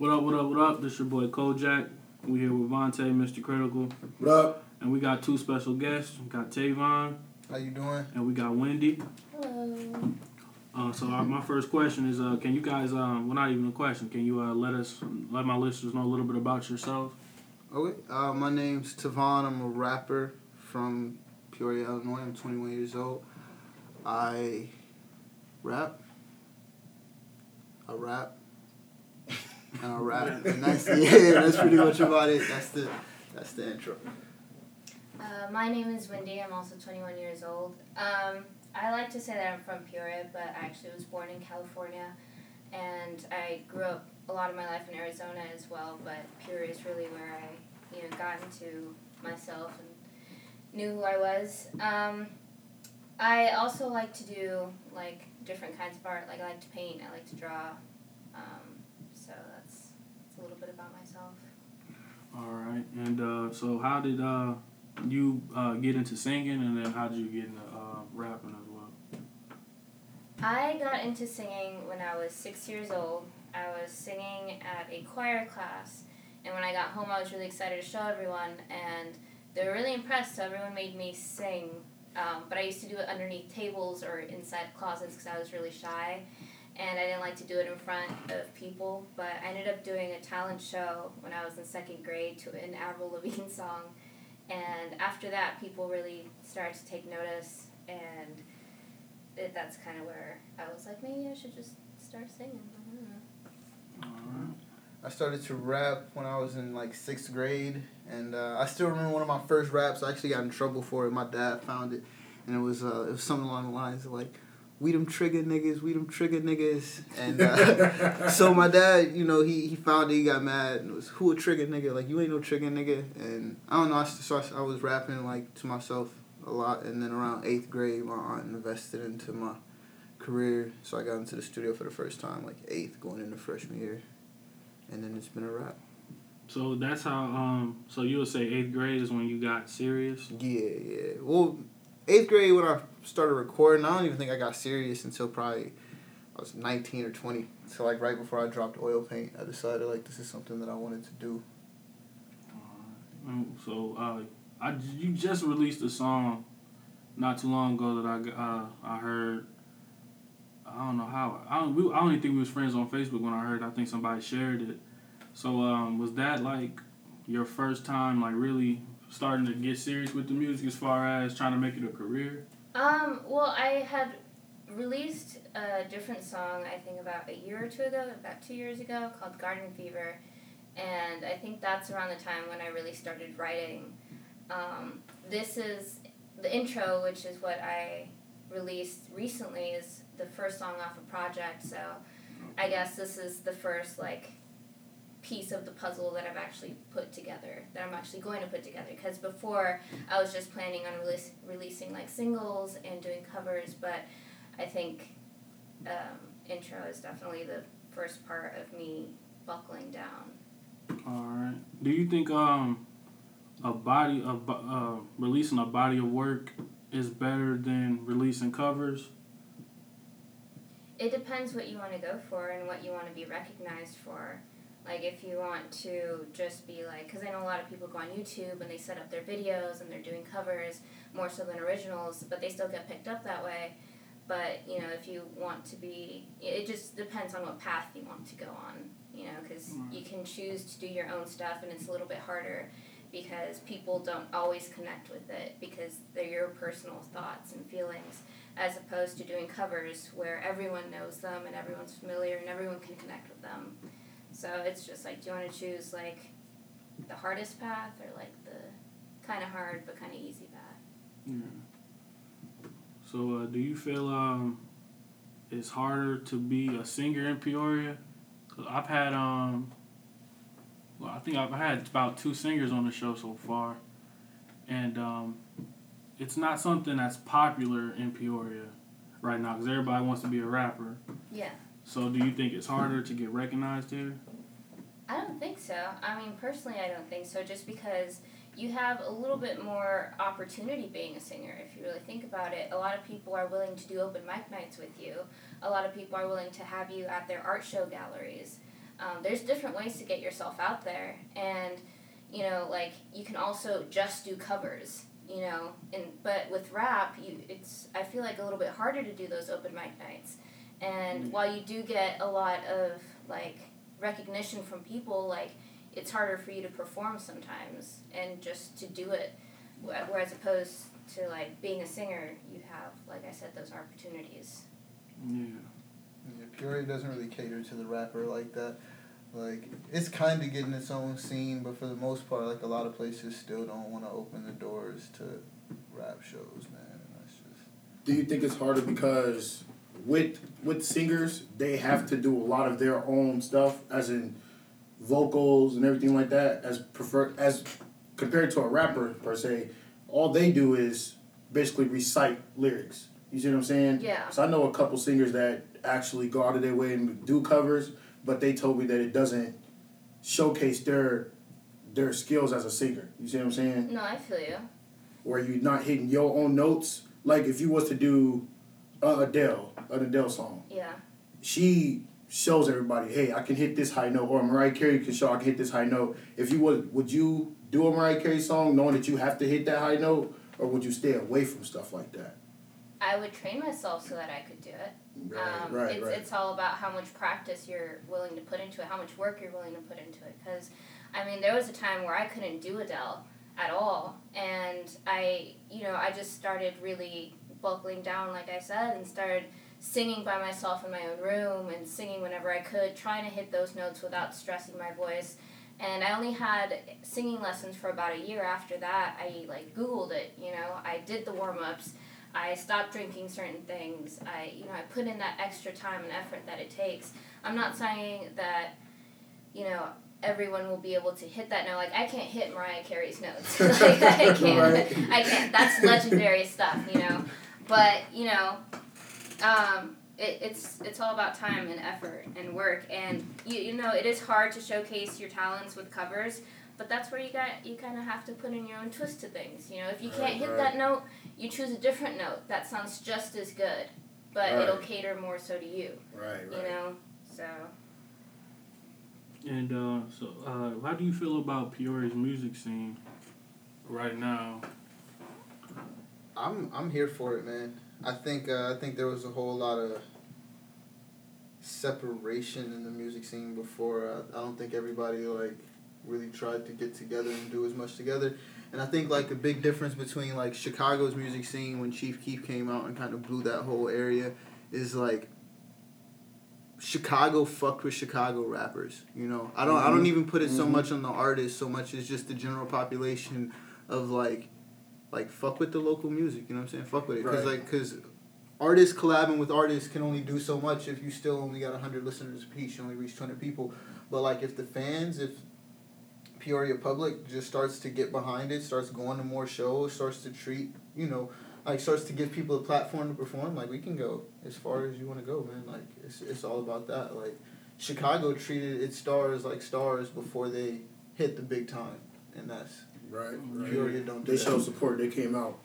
What up, what up, what up? This is your boy Kojak. We here with Vontae, Mr. Critical. What up? And we got two special guests. We got Tavon. How you doing? And we got Wendy. Hello. Uh, so our, my first question is, uh, can you guys, um, well, not even a question, can you uh, let us, let my listeners know a little bit about yourself? Okay. Uh, my name's Tavon. I'm a rapper from Peoria, Illinois. I'm 21 years old. I rap. I rap. I rap. and that's yeah. That's pretty much about it. That's the that's the intro. Uh, my name is Wendy. I'm also 21 years old. Um, I like to say that I'm from Peoria, but I actually was born in California, and I grew up a lot of my life in Arizona as well. But Peoria is really where I, you know, got into myself and knew who I was. Um, I also like to do like different kinds of art. Like I like to paint. I like to draw. Um, so that's that's a little bit about myself. All right. And uh, so how did uh, you uh, get into singing and then how did you get into uh, rapping as well? I got into singing when I was six years old. I was singing at a choir class, and when I got home, I was really excited to show everyone, and they were really impressed. So everyone made me sing, um, but I used to do it underneath tables or inside closets because I was really shy, and I didn't like to do it in front of people. But I ended up doing a talent show when I was in second grade to an Avril Lavigne song, and after that, people really started to take notice and it, that's kind of where I was like, maybe I should just start singing. Right. I started to rap when I was in like sixth grade, and uh, I still remember one of my first raps. I actually got in trouble for it. My dad found it, and it was uh, it was something along the lines of like, "We them trigger niggas, we them trigger niggas," and uh, so my dad, you know, he he found it. He got mad and it was, "Who a trigger nigga? Like you ain't no trigger nigga." And I don't know. I, so I, I was rapping like to myself a lot, and then around eighth grade, my aunt invested into my career, so I got into the studio for the first time, like eighth, going into freshman year, and then it's been a rap. So that's how, um, so you would say eighth grade is when you got serious? Yeah, yeah. Well, eighth grade when I started recording, I don't even think I got serious until probably I was nineteen or twenty. So like right before I dropped oil paint, I decided like this is something that I wanted to do. So uh, I you just released a song not too long ago that I uh, I heard. I don't know how I don't we, I don't even think we was friends on Facebook when I heard. I think somebody shared it. So um, was that like your first time like really starting to get serious with the music as far as trying to make it a career? Um, well, I had released a different song, I think about a year or two ago, about two years ago, called Garden Fever. And I think that's around the time when I really started writing. Um, this is the intro, which is what I released recently, is the first song off a project. So I guess this is the first, like, piece of the puzzle that I've actually put together, that I'm actually going to put together. Because before, I was just planning on release, releasing like singles and doing covers, but I think um, intro is definitely the first part of me buckling down. All right. Do you think um a body of uh releasing a body of work is better than releasing covers? It depends what you want to go for and what you want to be recognized for. Like if you want to just be like, because I know a lot of people go on YouTube and they set up their videos and they're doing covers more so than originals, but they still get picked up that way. But you know, if you want to be, it just depends on what path you want to go on. You know, because Right. you can choose to do your own stuff and it's a little bit harder because people don't always connect with it because they're your personal thoughts and feelings as opposed to doing covers where everyone knows them and everyone's familiar and everyone can connect with them. So it's just like, do you want to choose like the hardest path or like the kind of hard but kind of easy path? Yeah. So uh, do you feel um it's harder to be a singer in Peoria? Cause I've had um well I think I've had about two singers on the show so far, and um it's not something that's popular in Peoria right now because everybody wants to be a rapper. Yeah. So do you think it's harder to get recognized here? I don't think so. I mean, personally, I don't think so. Just because you have a little bit more opportunity being a singer, if you really think about it. A lot of people are willing to do open mic nights with you. A lot of people are willing to have you at their art show galleries. um, there's different ways to get yourself out there, and you know, like you can also just do covers. You know, and but with rap, you it's I feel like a little bit harder to do those open mic nights, and Mm. while you do get a lot of like recognition from people, like it's harder for you to perform sometimes and just to do it wh- whereas opposed to like being a singer you have like i said those opportunities Yeah. Yeah, Peoria doesn't really cater to the rapper like that. Like it's kind of getting its own scene, but for the most part, like a lot of places still don't want to open the doors to rap shows, man. And that's just Do you think it's harder because with with singers they have to do a lot of their own stuff, as in vocals and everything like that, as prefer as compared to a rapper per se. All they do is basically recite lyrics. You see what I'm saying? yeah So I know a couple singers that actually go out of their way and do covers, but they told me that it doesn't showcase their their skills as a singer. You see what I'm saying? no i feel you Where you're not hitting your own notes. Like if you was to do uh, Adele, an Adele song, yeah she shows everybody, hey, I can hit this high note, or Mariah Carey can show I can hit this high note. If you would, would you do a Mariah Carey song knowing that you have to hit that high note, or would you stay away from stuff like that? i would train myself so that i could do it Right, um, right, it's, right. it's all about how much practice you're willing to put into it how much work you're willing to put into it because i mean there was a time where i couldn't do adele at all and i you know i just started really buckling down like i said and started singing by myself in my own room and singing whenever i could trying to hit those notes without stressing my voice and i only had singing lessons for about a year after that i like googled it you know i did the warm-ups I stopped drinking certain things. I, you know, I put in that extra time and effort that it takes. I'm not saying that, you know, everyone will be able to hit that note. Like I can't hit Mariah Carey's notes. like I can't. Right. I can't. That's legendary stuff, you know. But you know, um, it, it's it's all about time and effort and work. And you you know, it is hard to showcase your talents with covers. But that's where you got you kind of have to put in your own twist to things. You know, if you can't Right, hit right. that note, you choose a different note that sounds just as good, but it'll cater more so to you. Right, right, You know, so And uh, so, uh, how do you feel about Peoria's music scene right now? I'm I'm here for it, man. I think uh, I think there was a whole lot of separation in the music scene before. Uh, I don't think everybody like really tried to get together and do as much together. And I think like a big difference between like Chicago's music scene when Chief Keef came out and kind of blew that whole area is like Chicago fucked with Chicago rappers. You know, I don't I don't Mhm. even put it so Mhm. much on the artists so much as just the general population of like like fuck with the local music. You know what I'm saying? Fuck with it because Right. like because artists collabing with artists can only do so much if you still only got hundred listeners a piece. You only reach two hundred people. But like if the fans if Peoria public just starts to get behind it, starts going to more shows, starts to treat, you know, like starts to give people a platform to perform, like we can go as far as you want to go, man. Like it's it's all about that. Like Chicago treated its stars like stars before they hit the big time, and that's right, right. Peoria don't do They that. showed support. They came out.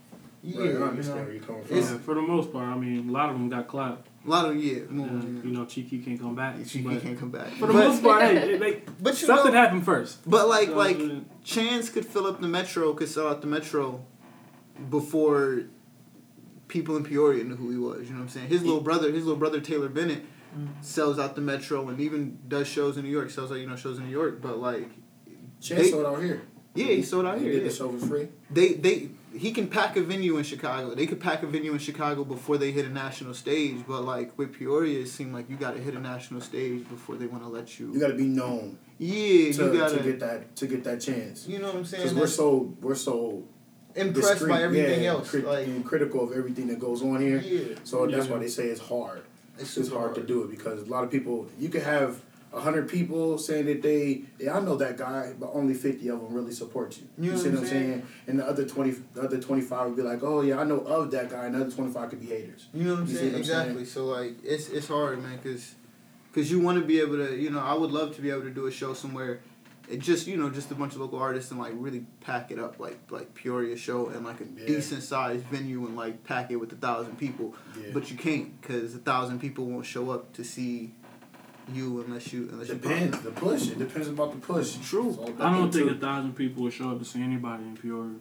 yeah, right, I you understand know, where you're coming from. It's- Yeah, for the most part, I mean, a lot of them got clapped. a lot of yeah, Uh, more, you know, Cheeky can't come back. Chief but can't come back. for the but, most part, hey, they, but you something know, happened first. but like So, like uh, Chance could fill up the metro, could sell out the metro before people in Peoria knew who he was. You know what I'm saying? His little brother, his little brother Taylor Bennett, sells out the metro and even does shows in New York. Sells out you know shows in New York, but like Chance They- sold out here. Yeah, he sold out He here. did yeah. the show for free. They they he can pack a venue in Chicago. They could pack a venue in Chicago before they hit a national stage. But like with Peoria, it seemed like you got to hit a national stage before they want to let you. You got to be known yeah, to, you gotta. get that to get that chance. you know what I'm saying? Because we're so we're so impressed discreet, by everything yeah, else. crit- like and critical of everything that goes on here. yeah, So that's why they say it's hard. it's, It's super hard to do it because a lot of people you can have hundred people saying that they yeah I know that guy, but only fifty of them really support you. You know see what I'm I'm saying? And the other twenty, the other twenty five would be like, oh yeah, I know of that guy, Another twenty five could be haters. You know what I'm You saying? what I'm saying? exactly. So like, it's it's hard, man, because cause you want to be able to, you know, I would love to be able to do a show somewhere, it just you know just a bunch of local artists and like really pack it up like like Peoria show and like a Yeah. decent sized venue and like pack it with a thousand people. Yeah. But you can't because a thousand people won't show up to see you unless you unless you Depends. The push. It depends about the push. True. It's all about I don't think too. a thousand people would show up to see anybody in Peoria.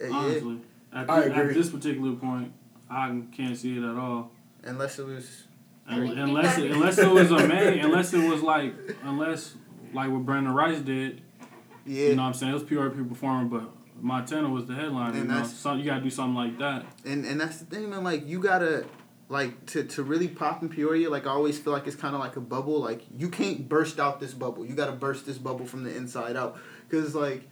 Eh, yeah, Honestly, at, I thi- at this particular point, I can't see it at all. unless it was I mean, Un- you Unless it, unless it was a main, unless it was like unless like what Brandon Rice did. yeah. You know what I'm saying? It was Peoria people performing, but Montana was the headline. And You know, that's- so you gotta do something like that. And and that's the thing, man. Like you gotta like to to really pop in Peoria. Like I always feel like it's kind of like a bubble. Like you can't burst out this bubble. You gotta burst this bubble from the inside out. Cause like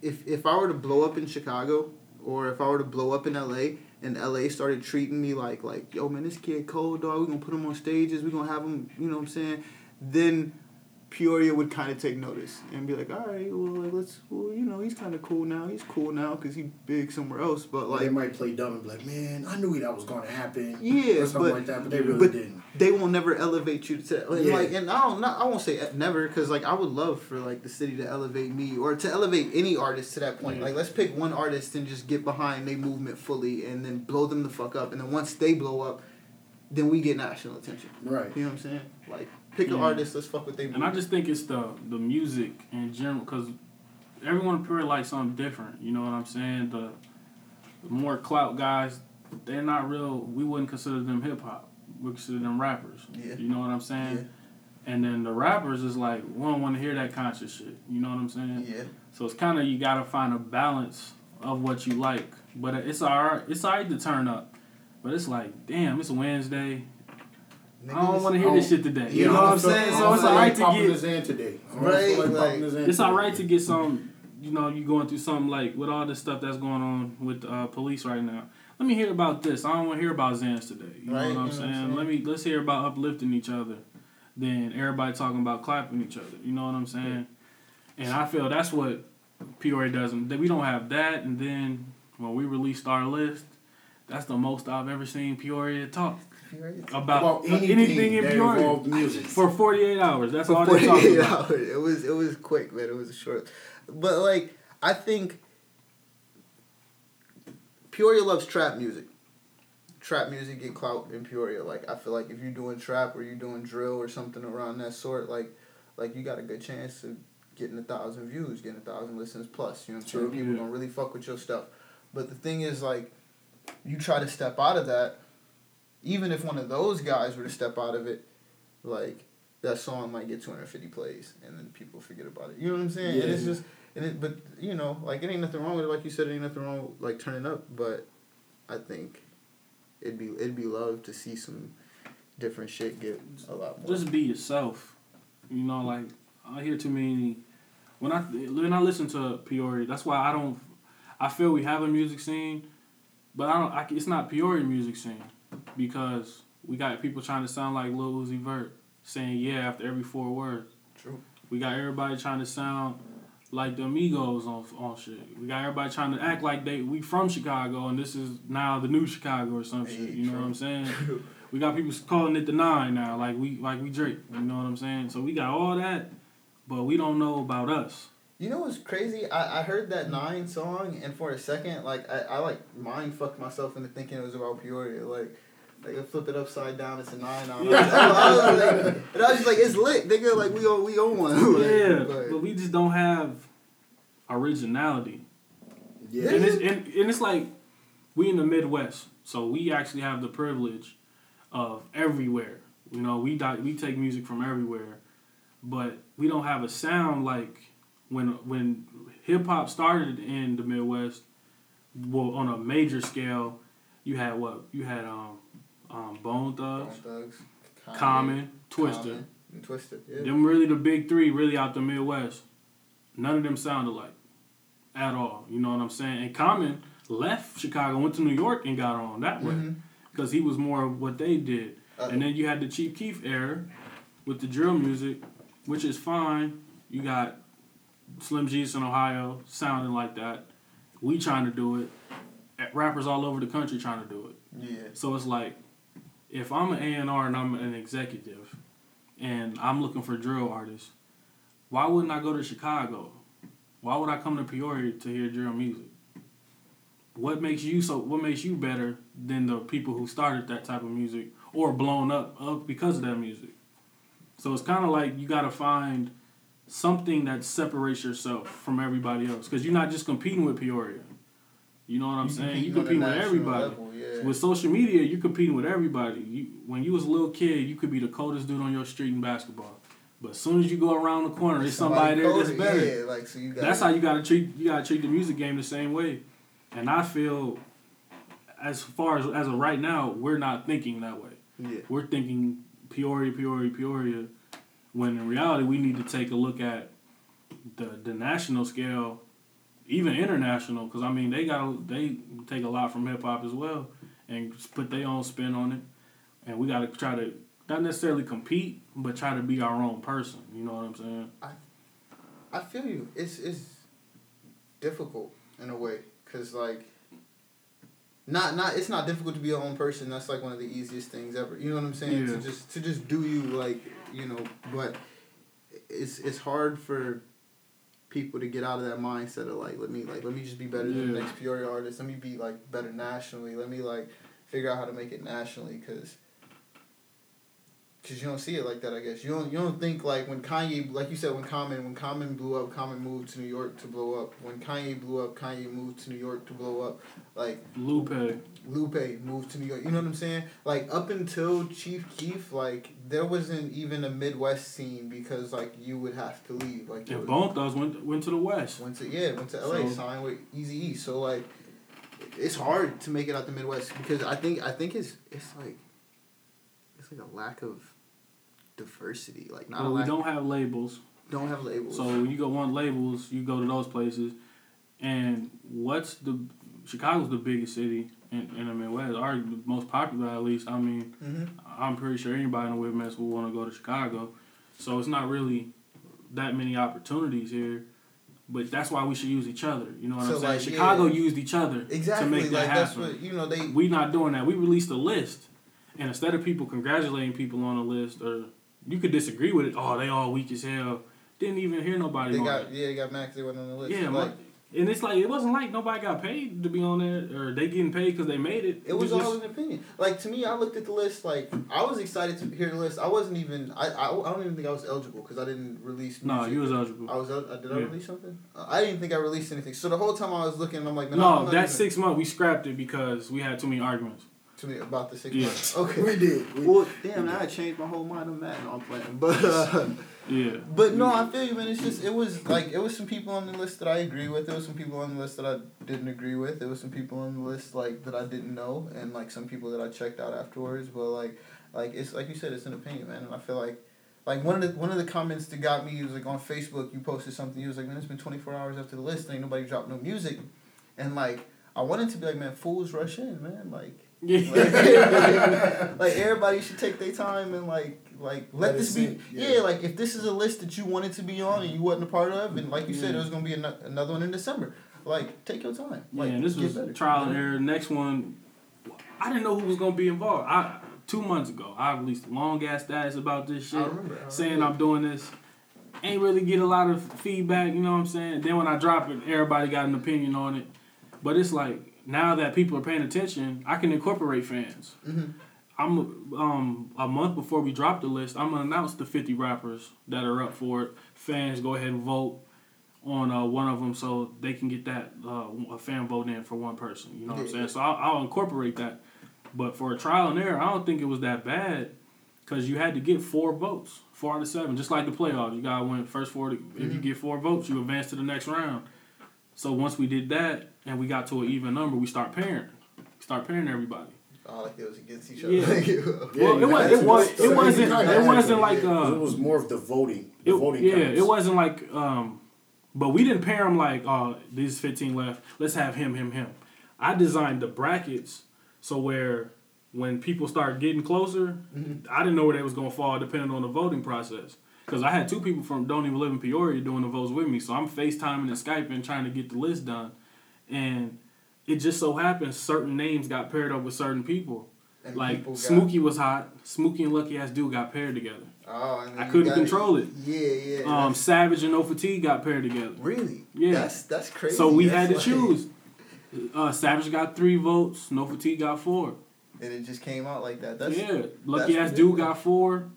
if if I were to blow up in Chicago or if I were to blow up in LA and LA started treating me like like yo man this kid cold dog we gonna put him on stages we gonna have him you know what I'm saying then Peoria would kind of take notice and be like all right well like, let's well you know he's kind of cool now he's cool now because he big somewhere else but Like, they might play dumb and be like, "Man, I knew that was going to happen." Yeah, or something but- like that, but they really but- didn't. they will never elevate you to and Yeah. like and I don't not I won't say never because like I would love for like the city to elevate me or to elevate any artist to that point Yeah. like let's pick one artist and just get behind their movement fully and then blow them the fuck up and then once they blow up then we get national attention Right. you know what I'm saying like pick an Yeah. artist let's fuck with their And I just think it's the the music in general because everyone in Peoria likes something different. You know what I'm saying? The, the more clout guys, they're not real. We wouldn't consider them hip hop. We consider them rappers. Yeah. You know what I'm saying? Yeah. And then the rappers is like we don't want to hear that conscious shit. You know what I'm saying? yeah So it's kind of you gotta find a balance of what you like. But it's alright. It's alright to turn up. But it's like, damn, it's Wednesday. I don't want to hear this shit today. You Yeah, know I what I'm saying? So it's alright to get. today. Right, like like- popping his hand It's all right to get some, you know, you going through something like with all this stuff that's going on with uh, police right now. Let me hear about this. I don't want to hear about Zans today. You Right, know what I'm you know what saying? I'm saying? Let me let's hear about uplifting each other. Then everybody talking about clapping each other. You know what I'm saying? And I feel that's what Peoria doesn't. That we don't have that. And then when we released our list, that's the most I've ever seen Peoria talk about, About anything, anything in that Peoria involved music. for 48 hours. That's for all they talk 48 about. hours. It was it was quick, man. It was short, but like I think Peoria loves trap music. Trap music get clout in Peoria. Like I feel like if you're doing trap or you're doing drill or something around that sort, like like you got a good chance of getting a thousand views, getting a thousand listens plus. You know what I'm saying? People yeah. gonna really fuck with your stuff. But the thing is, like, you try to step out of that. Even if one of those guys were to step out of it, like that song might get 250 plays and then people forget about it. You know what I'm saying? And it's just and it but you know, like it ain't nothing wrong with it like you said it ain't nothing wrong with like turning up, but I think it'd be it'd be love to see some different shit get a lot more. Just be yourself. You know, like I hear too many. When I when I listen to Peoria, that's why I don't. I feel we have a music scene, but I don't. I, it's not Peoria music scene because we got people trying to sound like Lil Uzi Vert saying yeah after every four words. True. We got everybody trying to sound like the Amigos on on shit. We got everybody trying to act like they we from Chicago and this is now the new Chicago or some Hey, shit. You know what I'm saying? We got people calling it the nine now, like we like we Drake. You know what I'm saying? So we got all that, but we don't know about us. You know what's crazy? I, I heard that nine song and for a second, like I, I like mind fucked myself into thinking it was about Peoria. Like like I flip it upside down, it's a nine on it. I was like, and I was just like, it's lit, They nigga. Like we own we own one. Like, yeah, but- but we just don't have originality. Yeah. And it's and, and it's like we in the Midwest, so we actually have the privilege of everywhere. You know, we di- we take music from everywhere, but we don't have a sound like when when hip hop started in the Midwest. Well, on a major scale, you had what you had um um Bone Bone Thugs, Thugs, Common, Twista. Common, and Twista. Yeah. Them really the big three, really out the Midwest. None of them sounded like at all. You know what I'm saying? And Common left Chicago, went to New York, and got on that way because he was more of what they did. Uh, And then you had the Chief Keef era with the drill music, which is fine. You got Slim Jesus in Ohio sounding like that. We trying to do it. Rappers all over the country trying to do it. yeah. So it's like, if I'm an A and R and I'm an executive, and I'm looking for drill artists, why wouldn't I go to Chicago? Why would I come to Peoria to hear drill music? What makes you so? What makes you better than the people who started that type of music, or blown up up because of that music. So it's kind of like you got to find something that separates yourself from everybody else because you're not just competing with Peoria. You know what I'm saying? You compete with everybody. level, yeah. With social media, you're competing with everybody. You when you was a little kid, you could be the coldest dude on your street in basketball. But as soon as you go around the corner, there's somebody, there that's better. Yeah, like so you got. That's how you gotta treat you gotta treat the music game the same way. And I feel as far as as of right now, we're not thinking that way. Yeah. We're thinking Peoria, Peoria, Peoria, when in reality we need to take a look at the the national scale, even international, because I mean they got they take a lot from hip hop as well, and just put their own spin on it, and we got to try to not necessarily compete, but try to be our own person. You know what I'm saying? I feel you. It's it's difficult in a way because like. Not not it's not difficult to be your own person. That's like one of the easiest things ever. You know what I'm saying? Yeah. To just to just do you like you know, but it's it's hard for people to get out of that mindset of like let me like let me just be better than the next Peoria artist. Let me be like better nationally. Let me like figure out how to make it nationally because Cause you don't see it like that, I guess. You don't. You don't think like when Kanye, like you said, when Common, when Common blew up, Common moved to New York to blow up. When Kanye blew up, Kanye moved to New York to blow up. Like Lupe. Lupe moved to New York. You know what I'm saying? Like up until Chief Keef, like there wasn't even a Midwest scene because like you would have to leave. Like was- Bone Thugs went went to the West. Went to yeah, went to LA, So- signed with Easy E. So like, it's hard to make it out the Midwest because I think I think it's it's like, it's like a lack of diversity. Like not a Well, we don't have labels. don't have labels. So when you go want labels, you go to those places. And what's the Chicago's the biggest city in, in the Midwest, or the most popular at least. I mean, hmm I'm pretty sure anybody in the Midwest will want to go to Chicago. So it's not really that many opportunities here. But that's why we should use each other. You know what So, I'm saying? like, Chicago yeah. used each other Exactly. to make like that that's happen. what you know they. we not doing that. We released a list, and instead of people congratulating people on the list, or you could disagree with it. Oh, they all weak as hell. Didn't even hear nobody. They got it. yeah, they got Max. They went on the list. Yeah, like, and it's like it wasn't like nobody got paid to be on there, or they getting paid because they made it. It was just- all an opinion. Like to me, I looked at the list. Like I was excited to hear the list. I wasn't even. I I, I don't even think I was eligible because I didn't release. no, music. you was eligible. I was. el- uh, Did I Yeah. release something? Uh, I didn't think I released anything. So the whole time I was looking, I'm like, man, I'm no, that even- six month we scrapped it because we had too many arguments. to me about the six Yeah. months. Okay. We did. We, Well, damn, now I changed my whole mind on that. No, I'm playing, but. Uh, Yeah, But no, I feel you, man. It's just it was like it was some people on the list that I agree with. There was some people on the list that I didn't agree with. There was some people on the list like that I didn't know, and like some people that I checked out afterwards. But like, like it's like you said, it's an opinion, man. And I feel like, like one of the one of the comments that got me was like on Facebook. You posted something. You was like, man, it's been twenty four hours after the list. Ain't nobody dropped no music, and like I wanted to be like, man, fools rush in, man. Like. Like, like everybody should take their time and like like let, Let this be sink, yeah. yeah. like if this is a list that you wanted to be on and you wasn't a part of and like you said Yeah. it was gonna be ano- another one in December like take your time Yeah, like and this was better. trial and error. Next one, I didn't know who was gonna be involved. I two months ago, I released a long ass status about this shit, I remember, I saying. I'm doing this. Ain't really get a lot of feedback, you know what I'm saying? Then when I drop it, everybody got an opinion on it. But it's like now that people are paying attention, I can incorporate fans. Mhm. I'm um a month before we drop the list, I'm gonna announce the 50 rappers that are up for it. Fans go ahead and vote on uh, one of them so they can get that uh, a fan vote in for one person. You know what I'm saying? So I'll, I'll incorporate that. But for a trial and error, I don't think it was that bad because you had to get four votes, four out of seven, just like the playoffs. You gotta win first four. To, If you Mhm. get four votes, you advance to the next round. So once we did that and we got to an even number, we start pairing, start pairing everybody. Oh like it was against each other Yeah. Yeah, Well, you it was, it, was, it wasn't. it wasn't like, yeah, 'cause uh, it was more of the voting. The It, voting. yeah, counts. it wasn't like, um, but we didn't pair them like, oh, these 15 left. Let's have him, him, him. I designed the brackets so where when people start getting closer, Mhm. I didn't know where they was gonna fall depending on the voting process. Cause I had two people from don't even live in Peoria doing the votes with me, so I'm FaceTiming and Skyping trying to get the list done, and it just so happens certain names got paired up with certain people. and Like people Smokey was hot. Smokey and Lucky Ass Dude got paired together. oh I couldn't control it. yeah yeah Um, Savage and No Fatigue got paired together. really yeah. that's that's crazy So we That's had to like- choose. Uh, Savage got three votes. No Fatigue got four. and it just came out like that. That's yeah, lucky ass dude got four.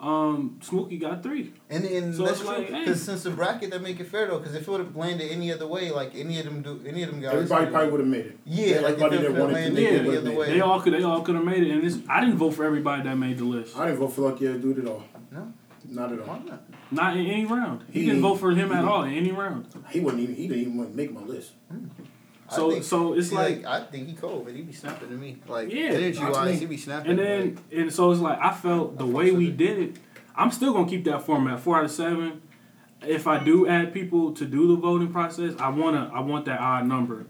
Um, Smokey got three. And and So that's it's true. like, hey. Because since the bracket that make it fair though, because if it would have landed any other way, like any of them do, any of them guys, Everybody probably would have made it. Yeah, like, everybody that wanted to landed make it any would've other made way. it. They all could. They all could have made it. And this, I didn't vote for everybody that made the list. I didn't vote for Lucky Ass Dude at all. No. Not at all. Why not? Not in any round. He, He- didn't vote for him at all in any round. He wouldn't even. He didn't even want to make my list. I So think- so it's see, like, I think he cold, but he be snapping to me. Like Yeah, energy wise, he be snapping. and then and so it's like I felt the way we did it. I'm still gonna keep that format four out of seven. If I do add people to do the voting process, I wanna I want that odd number,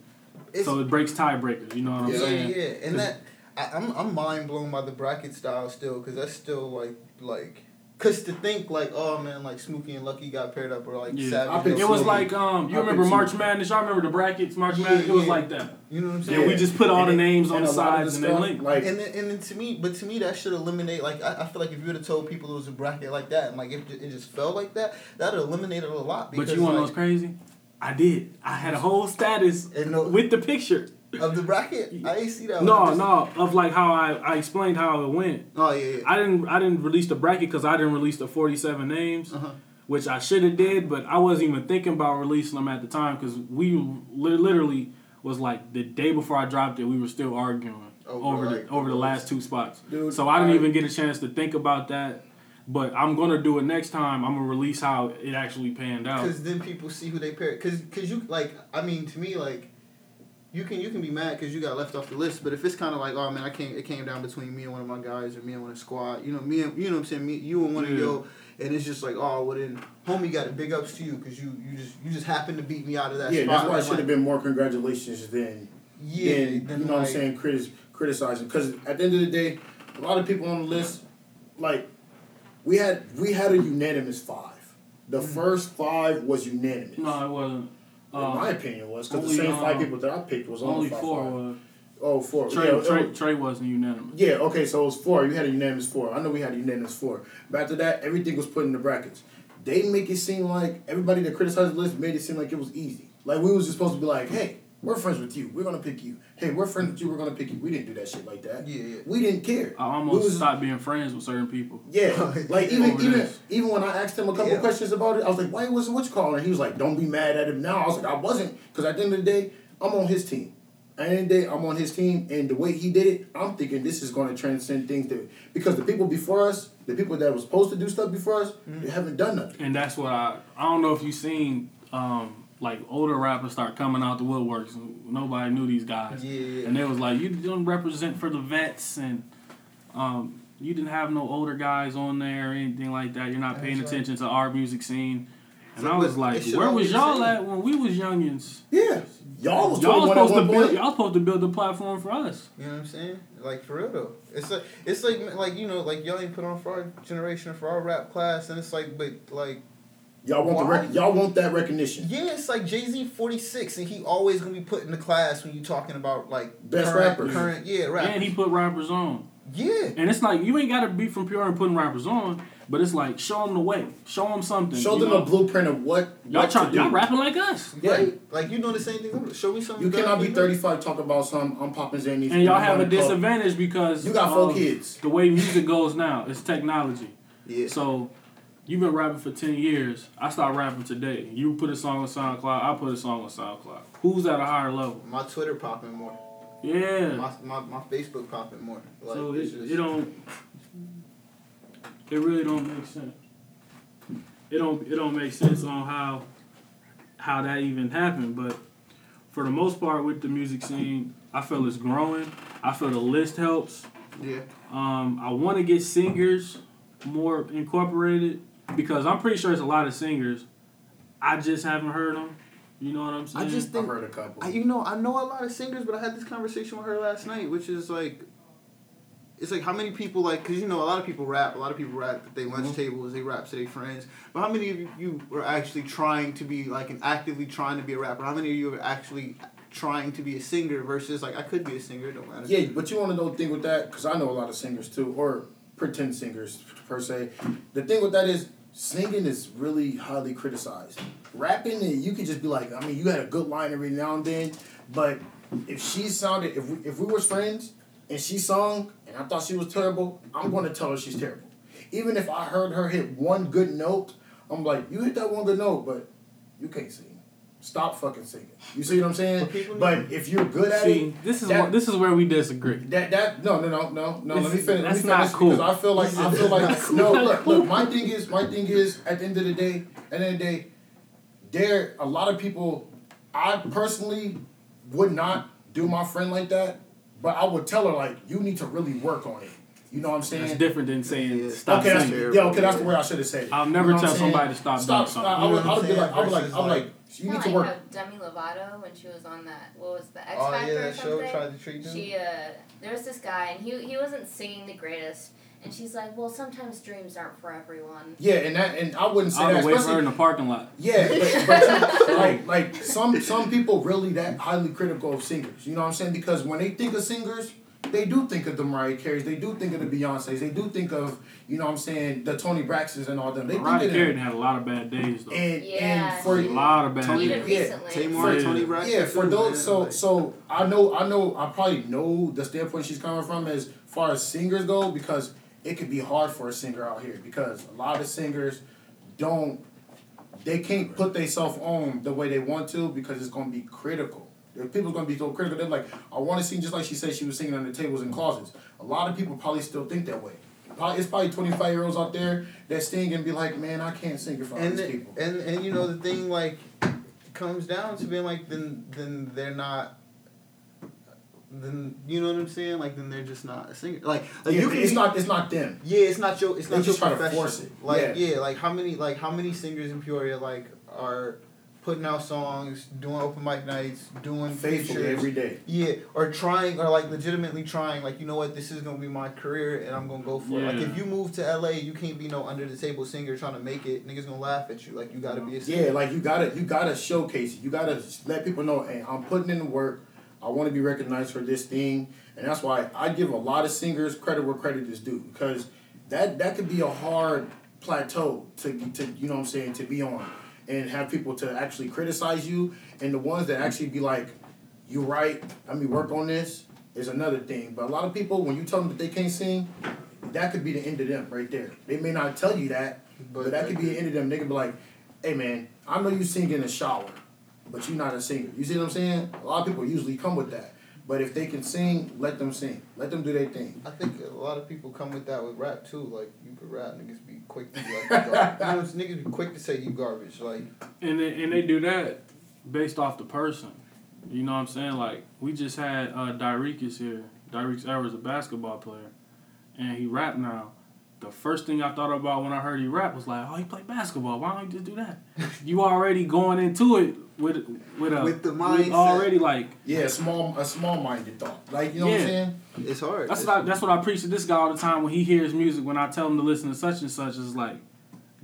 It's- so it breaks tiebreakers. You know what I'm yeah, saying? yeah, yeah. and that I, I'm I'm mind blown by the bracket style still, because that's still like like. Cause to think like, oh man, like Smokey and Lucky got paired up, or like Yeah. Savage. I and It was Smokey. like um, you I remember March. Madness? Y'all remember the brackets? March Yeah, Madness. It was yeah. like that. you know what I'm saying? Yeah, we just put all the And names on and the a lot of sides and then link. Like and then, and then to me, but to me that should eliminate. Like I, I feel like if you would have told people it was a bracket like that, and like if it just felt like that, that would eliminated a lot. Because But you want to know like, what's crazy? I did. I had a whole status and no, with the picture. Of the bracket, I ain't see that. No, no, of like how I, I explained how it went. Oh yeah, yeah. I didn't I didn't release the bracket because I didn't release the forty seven names, Uh-huh. which I should have did, but I wasn't even thinking about releasing them at the time because we li- literally was like the day before I dropped it, we were still arguing Over, over the like, over the the last two spots. Dude, so I didn't I- even get a chance to think about that. But I'm gonna do it next time. I'm gonna release how it actually panned out. Because then people see who they pair. Because cause you like, I mean, to me, like, you can you can be mad because you got left off the list. But if it's kind of like, oh man, I came it came down between me and one of my guys, or me and one of the squad. You know, me and you know what I'm saying, me you and one of Yeah. yo, and it's just like, oh well then, homie got a big ups to you because you you just you just happened to beat me out of that yeah, spot. that's why it should have been more congratulations than Yeah, than, then you know what I'm saying, critis- criticizing. Because at the end of the day, a lot of people on the list, like, we had we had a unanimous five. The Mm-hmm. first five was unanimous. No, it wasn't. In Uh, my opinion, was because the same five um, people that I picked was on only four. Oh, four. Trey, yeah, Trey, was- Trey wasn't unanimous. yeah, okay, so it was four. You had a unanimous four. I know we had a unanimous four. But after that, everything was put in the brackets. They make it seem like everybody that criticized the list made it seem like it was easy. Like we was just supposed to be like, hey, we're friends with you. We're gonna pick you. Hey, we're friends with you. We're gonna pick you. We didn't do that shit like that. Yeah, yeah. We didn't care. I almost was- stopped being friends with certain people. Yeah, like even even this. even when I asked him a couple Yeah. questions about it, I was like, "Why wasn't what you calling?" And he was like, "Don't be mad at him now." I was like, "I wasn't," because at the end of the day, I'm on his team. At the end of the day, I'm on his team, and the way he did it, I'm thinking this is going to transcend things that because the people before us, the people that were supposed to do stuff before us, Mm-hmm. they haven't done nothing. And that's what I I don't know if you've seen um like older rappers start coming out the woodworks. Nobody knew these guys. Yeah. And they was like, You don't represent for the vets and um you didn't have no older guys on there or anything like that. You're not paying That's right. attention to our music scene. And So, I was like, Where was y'all same. at when we was youngins? Yeah, y'all was Y'all 21 supposed to build y'all supposed to build the platform for us. You know what I'm saying? Like for real though. It's like it's like like you know like y'all ain't put on for our generation for our rap class, and it's like but like Y'all want the rec- y'all want that recognition. yeah, it's like Jay Z forty six, and he always gonna be put in the class when you talking about like Best current, rappers. Current yeah, rap. And he put rappers on. yeah. And it's like you ain't got to be from Pure and putting rappers on, but it's like show them the way, show them something. Show them know? a blueprint of what Y'all what try, to do. y'all rapping like us, Yeah. Right? Like you know the same thing. Show me something. You that cannot be 35 talking about some I'm popping Xannies. and y'all have a the club. disadvantage because You got four of kids. The way music goes now, it's technology. Yeah. So you've been rapping for ten years. I started rapping today. You put a song on SoundCloud. I put a song on SoundCloud. Who's at a higher level? My Twitter popping more. Yeah. My, my, my Facebook popping more. Like, so it, just- it don't. It really don't make sense. It don't. It don't make sense on how how that even happened. But for the most part, with the music scene, I feel it's growing. I feel the list helps. Yeah. Um, I want to get singers more incorporated because I'm pretty sure it's a lot of singers. I just haven't heard them. You know what I'm saying? I just I've think heard a couple. I, you know, I know a lot of singers, but I had this conversation with her last night, which is like, it's like how many people like, cause you know a lot of people rap, a lot of people rap at their lunch Mhm. tables, they rap to their friends. But how many of you, you were actually trying to be like and actively trying to be a rapper? How many of you are actually trying to be a singer versus like I could be a singer, don't matter. Yeah, but you want to know the thing with that? Because I know a lot of singers too, or pretend singers per se. The thing with that is singing is really highly criticized. Rapping, eh, you could just be like, I mean, you had a good line every now and then, but if she sounded, if we, if we were friends, and she sung and I thought she was terrible, I'm gonna tell her she's terrible. Even if I heard her hit one good note, I'm like, you hit that one good note, but you can't sing. Stop fucking singing. You see what I'm saying? But But if you're good at See, it, this is that- what, this is where we disagree. that that no no no no no. This let me is- finish. Let me that's not cool. because I feel like I feel like cool. no. Look look. My thing is my thing is at the end of the day. At the end of the day, there a lot of people. I personally would not do my friend like that, but I would tell her like you need to really work on it. You know what I'm saying? That's different than saying Yeah. stop okay, singing. yeah, okay, that's the way I should have said it. I'll You never know tell somebody to stop doing Stop. something. I, I You know would, I would be like. I would like, I would like, like- you Kinda need to like work. how Demi Lovato when she was on that what was the X Oh Factor yeah, or that show something. tried to treat you. She uh there was this guy and he he wasn't singing the greatest and she's like, Well sometimes dreams aren't for everyone. Yeah, and that, and I wouldn't say I'll that. wait for her in the parking lot. Yeah, but, but you- like like some some people really that highly critical of singers. You know what I'm saying? Because when they think of singers, they do think of the Mariah Careys, they do think of the Beyonces, they do think of you know what I'm saying the Toni Braxtons and all them. They Mariah think of Carey them. had a lot of bad days though. And Yeah, and for a lot of bad Toni- days. Even yeah. Tamar, Yeah. Toni Braxton. yeah, for those so so I know I know I probably know the standpoint she's coming from as far as singers go because it could be hard for a singer out here because a lot of singers don't they can't put themselves on the way they want to because it's gonna be critical. There- People's gonna be so critical. They're like, I want to sing just like she said she was singing on the tables and closets. A lot of people probably still think that way. Probably, it's probably twenty five year olds out there that sing and be like, man, I can't sing in front of and these the- people. and and you know the thing like comes down to being like then then they're not then you know what I'm saying like then they're just not a singer like, like Yeah, you can it's not it's not them. yeah it's not your it's They not just your profession force it. like Yeah. yeah. like how many like how many singers in Peoria like are putting out songs doing open mic nights doing Faithfully features every day. yeah, or trying, or like legitimately trying, like you know what, this is gonna be my career, and I'm gonna go for it. Like if you move to LA, you can't be no under the table singer trying to make it. Niggas gonna laugh at you. Like you gotta be a singer. Yeah, like you gotta you gotta showcase it. You gotta let people know, hey, I'm putting in the work. I want to be recognized for this thing, and that's why I give a lot of singers credit where credit is due because that that could be a hard plateau to to you know what I'm saying to be on and have people to actually criticize you and the ones that actually be like, you right, let me work on this is another thing. But a lot of people when you tell them that they can't sing, that could be the end of them right there. They may not tell you that, but, that could be the end of them. They could be like, hey man, I know you sing in the shower, but you're not a singer. You see what I'm saying? A lot of people usually come with that. But if they can sing, let them sing. Let them do their thing. I think a lot of people come with that with rap too. Like you could rap, niggas be quick to be like, you garbage. you know, niggas be quick to say you garbage. Like And they, and they do that based off the person. You know what I'm saying? Like we just had uh Dyricus here. Dyricus Evers, a basketball player, and he rap now. The first thing I thought about when I heard he rap was like, oh, he play basketball. Why don't you just do that? you already going into it with with a With the with mindset. already like Yeah, a small a small minded thought. Like you know what I'm Yeah. saying? it's hard. That's It's- what I, that's what I preach to this guy all the time when he hears music. When I tell him to listen to such and such, is like,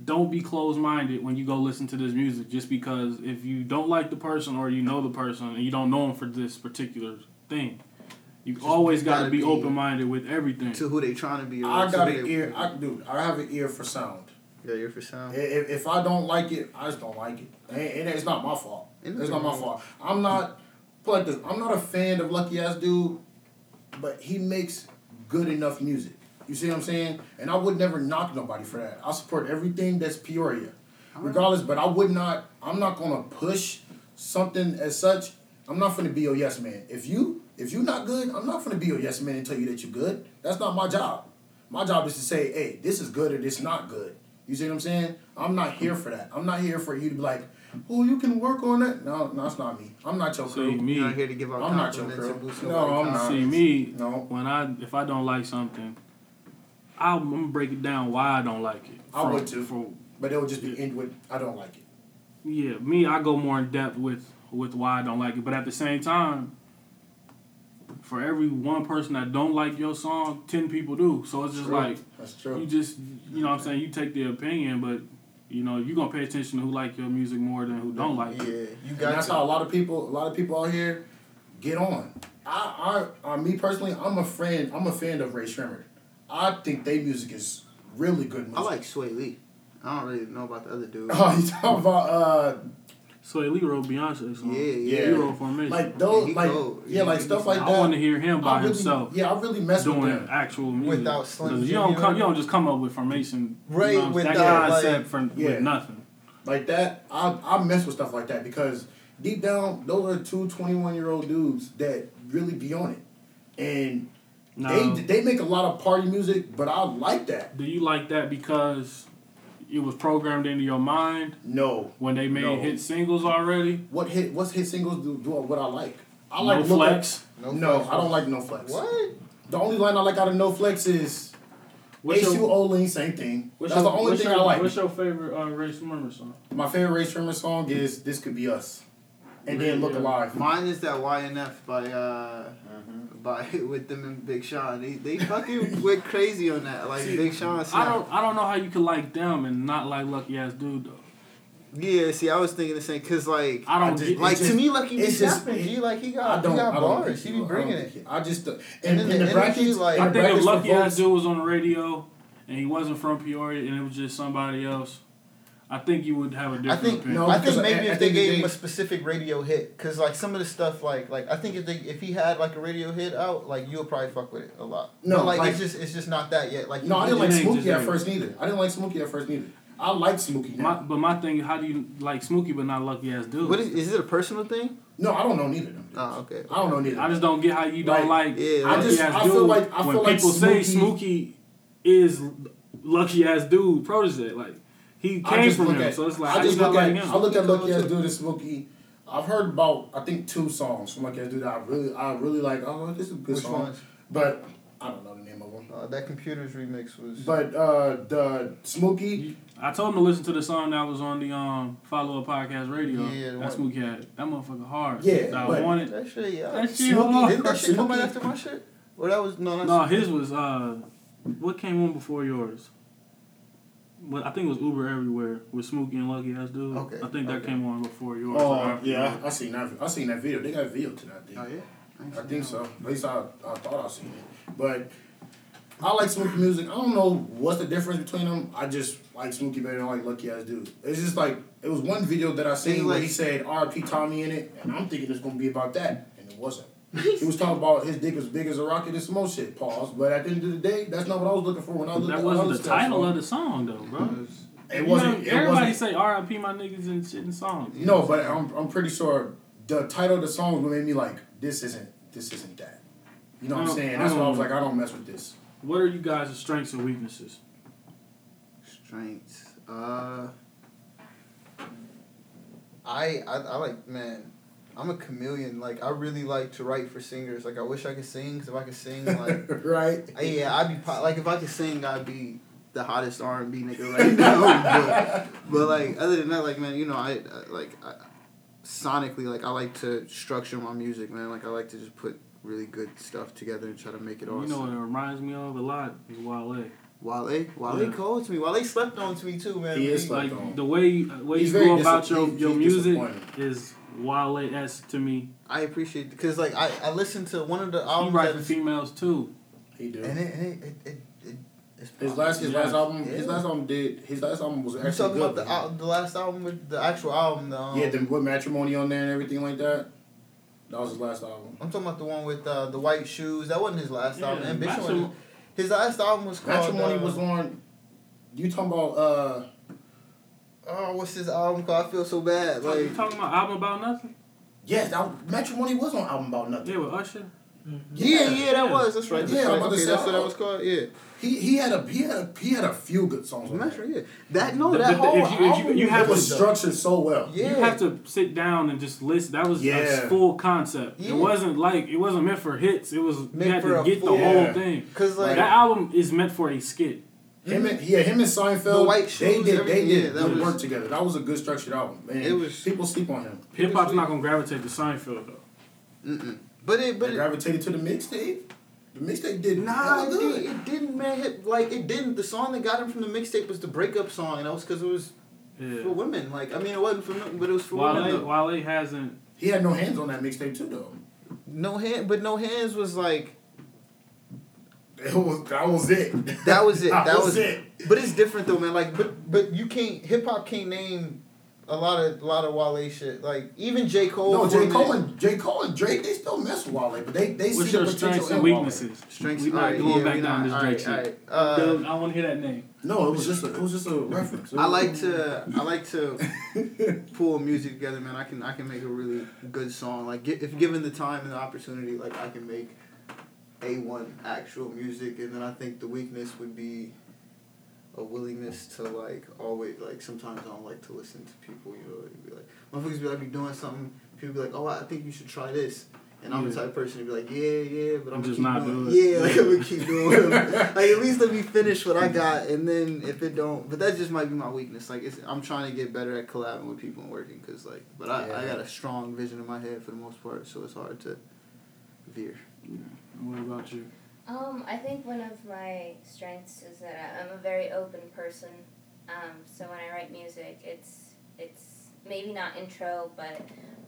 don't be closed minded when you go listen to this music. Just because if you don't like the person or you know the person and you don't know him for this particular thing, you Just always got to be, be- open minded with everything. to who they trying to be. I got who an ear. I dude, I have an ear for sound. Yeah, you're for sound. If, if I don't like it, I just don't like it. And, it's not my fault. It's not my fault. I'm not like this. I'm not a fan of Lucky Ass Dude, but he makes good enough music. You see what I'm saying? And I would never knock nobody for that. I support everything that's Peoria, regardless. But I would not. I'm not gonna push something as such. I'm not gonna be your yes man. If you if you're not good, I'm not gonna be your yes man and tell you that you're good. That's not my job. My job is to say, hey, this is good or this not good. You see what I'm saying? I'm not here for that. I'm not here for you to be like, oh, you can work on that. No, no, that's not me. I'm not your See crew. me, You're not here to give out I'm not your compliments girl. and boost No, nobody's I'm not. see me No. when I if I don't like something, I'll, I'm gonna break it down why I don't like it. I From- would too. from- But it would just be end with, I don't like it. yeah, me, I go more in depth with with why I don't like it. But at the same time, for every one person that don't like your song, ten people do. So it's just True. like That's you just you know what I'm saying, you take the opinion, but you know, you're gonna pay attention to who like your music more than who don't like Yeah, it. you And got that's to. how a lot of people, a lot of people out here get on. I, I, uh, me personally, I'm a friend. I'm a fan of Rae Sremmurd. I think their music is really good music. I like Swae Lee. I don't really know about the other dude. Oh, you talking about uh, Swae Lee wrote Beyonce song. Yeah, He wrote Formation. Like those, Yeah, like cold. yeah, like stuff he- like I want to hear him by I really, himself yeah, I really mess with doing them. actual music. Without Slim 'Cause you don't come, you you don't just come up with Formation. Right, You know, that without, concept like- from Yeah. with nothing. Like that, I I mess with stuff like that because deep down, those are two 21 year old dudes that really be on it, and Now, they they make a lot of party music, but I like that. do you like that because it was programmed into your mind No, when they made No. hit singles already? what hit what's hit singles do, do what I like. I no like at- flex. No, No, flex. I don't like no flex. What? The only line I like out of no flex is What's H2 your, Olin, same thing. what's That's your, the only thing your, I like. What's your favorite uh, Rae Sremmurd song? My favorite Rae Sremmurd song is "This Could Be Us," and then "Look Alive." Mine is that YNF by uh by with them and Big Sean. They they fucking went crazy on that. Like See, Big Sean. I don't I don't know how you could like them and not like Lucky Ass Dude though. Yeah, see, I was thinking the same because like I don't I just- like it's to me, Lucky be it's just- snapping. He like he I got don't. he got I don't bars. He be bringing think it. I just uh, And in, then in the the energy, brackets. like- I think if Lucky Ass Dude was on the radio and he wasn't from Peoria and it was just somebody else, I think you would have a different I think opinion. No, I think because maybe at- if at they the end of gave the him a specific radio hit, cause like some of the stuff like like I think if they if he had like a radio hit out, like you would probably fuck with it a lot. No, like, like- it's just it's just not that yet. Like No, I didn't like Smokey at first neither. I didn't like Smokey at first neither. I like Smokey My, but my thing, how do you like Smokey but not Lucky Ass Dude? What is, is it a personal thing? No, I don't know neither of them. dudes. Oh, okay. I don't know neither. I just don't get how you don't Like, like. yeah, I Lucky just- Ass I Dude feel like- I when feel like people say Smokey- Smokey is Lucky Ass Dude protege. Like he I came just from look him, at, so it's like I just you not look like at him. I look at He Lucky cold, Ass too. Dude and Smokey. I've heard about I think two songs from Lucky Ass Dude that I really I really like. Oh, this is a good Which song. ones? But I don't know the name of them. Uh, that computers remix was. But uh the Smokey, I told him to listen to the song that was on the um Follow Up Podcast Radio. Yeah, the that Smokey had. That motherfucker hard. Yeah, that I but- wanted. that shit, yeah. That shit Smokey hard. Didn't that shit come out after my shit? Or that was no, that's No, his was uh, what came on before yours? But I think it was Uber Everywhere with Smokey and Lucky Ass Dude. Okay, I think that okay. came on before yours. oh after yeah. I, I seen that. I seen that video. They got a video to that thing. Oh yeah. I think so. At least I, I thought I seen it. But I like Smokey music. I don't know what's the difference between them. I just like Smokey better than I like Lucky Ass Dude. It's just like it was one video that I seen It's where like- he said R.P. Tommy in it, and I'm thinking it's gonna be about that, and it wasn't. He was talking about his dick was big as a rocket and some more shit. Pause. But at the end of the day, that's not what I was looking for when I was That looking. when I wasn't the title that of the song though, bro. It wasn't. know, It everybody wasn't. say R.I.P. my niggas and shit in songs. No, but I'm I'm pretty sure the title of the song made me like this isn't this isn't that. You know what I I'm saying? That's why I was like I don't mess with this. What are you guys' strengths and weaknesses? Strengths. Uh, I, I I like man. I'm a chameleon. Like I really like to write for singers. Like I wish I could sing. 'cause if I could sing, like right? I- yeah, I'd be po- like if I could sing, I'd be the hottest R and B nigga right now. but, but like other than that, like man, you know, I, I like I, sonically, like I like to structure my music, man. Like I like to just put really good stuff together and try to make it awesome. You know what it reminds me of a lot is Wale. Wale, Wale Yeah. called to me. Wale slept on to me too, man. He is He- slept Like on. the way way He's you very go about your, he's- your he's music is Wale esque to me. I appreciate because like I, I listened to one of the He albums write that for females too. He do. and it and it, it, it, it it's His last his last Yeah. album his last album did his last album was You actually talking good. about the al- the last album with the actual album? The, um, yeah, the with matrimony on there and everything like that. That was his last album. I'm talking about the one with uh, the white shoes. That wasn't his last album. Yeah, Ambition. Matrim- his last album was called. Matrimony uh, was on. You talking about uh? Oh, what's his album called? I feel so bad. Like, you talking about album about nothing? Yes, that, Matrimony was on album about nothing. Yeah, with Usher. yeah, yeah, that Yeah. was. That's right. That's Yeah, I'm right. about to Okay, say, that's what that was called. Yeah, He he had a he had a he had a few good songs. On that's there. right. Yeah, that no, The- that the- the- whole if you- if you- album you have It was good, structured so well. Yeah, You have to sit down and just listen. That was Yeah. a full concept. Yeah. It wasn't like it wasn't meant for hits. It was Meant you had for to a get the full- whole Yeah. thing. Cause like that album is meant for a skit. Him and yeah, him and Seinfeld. The White they did they did yeah, that good was- work together. That was a good structured album. Man, It was- people sleep on him. Hip hop's not gonna gravitate to Seinfeld though. Mm-mm. But it, but They it, gravitated to the mixtape. The mixtape did Nah, hella it, did, it didn't, man. Hit, like it didn't. The song that got him from the mixtape was the breakup song, and that was because it was for women. Like I mean, it wasn't for men, but it was for women. Wale, Like, Wale hasn't. He had no hands on that mixtape too, though. no hand, but no hands was like It was that was it. that was it. that, That was, was it. But it's different though, man. Like, but but you can't hip hop can't name a lot of a lot of Wale shit. Like even J Cole. No, for a J minute- Cole and J Cole and Drake, they still mess with Wale, but they they What's see your the potential strengths in and Wale. weaknesses? Strengths. We're not alright, going yeah, back down not- this Drake alright, shit. alright. Uh, I want to hear that name. No, it was just a, it was just a reference. I like to I like to pull music together, man. I can I can make a really good song. Like if given the time and the opportunity, like I can make a one actual music, and then I think the weakness would be a willingness to like always like sometimes I don't like to listen to people. You know, it'd be like motherfuckers be like be doing something. People be like, oh, I think you should try this. And I'm the type of person to be like, yeah, yeah, but I'm, I'm just not doing doing Yeah, it. like I'm gonna keep doing it. like at least let me finish what I got, and then if it don't, but that just might be my weakness. Like it's, I'm trying to get better at collabing with people and working, cause like, but I, I got a strong vision in my head for the most part, so it's hard to veer. And What about you? Um, I think one of my strengths is that I'm a very open person. Um, so when I write music, it's it's maybe not intro, but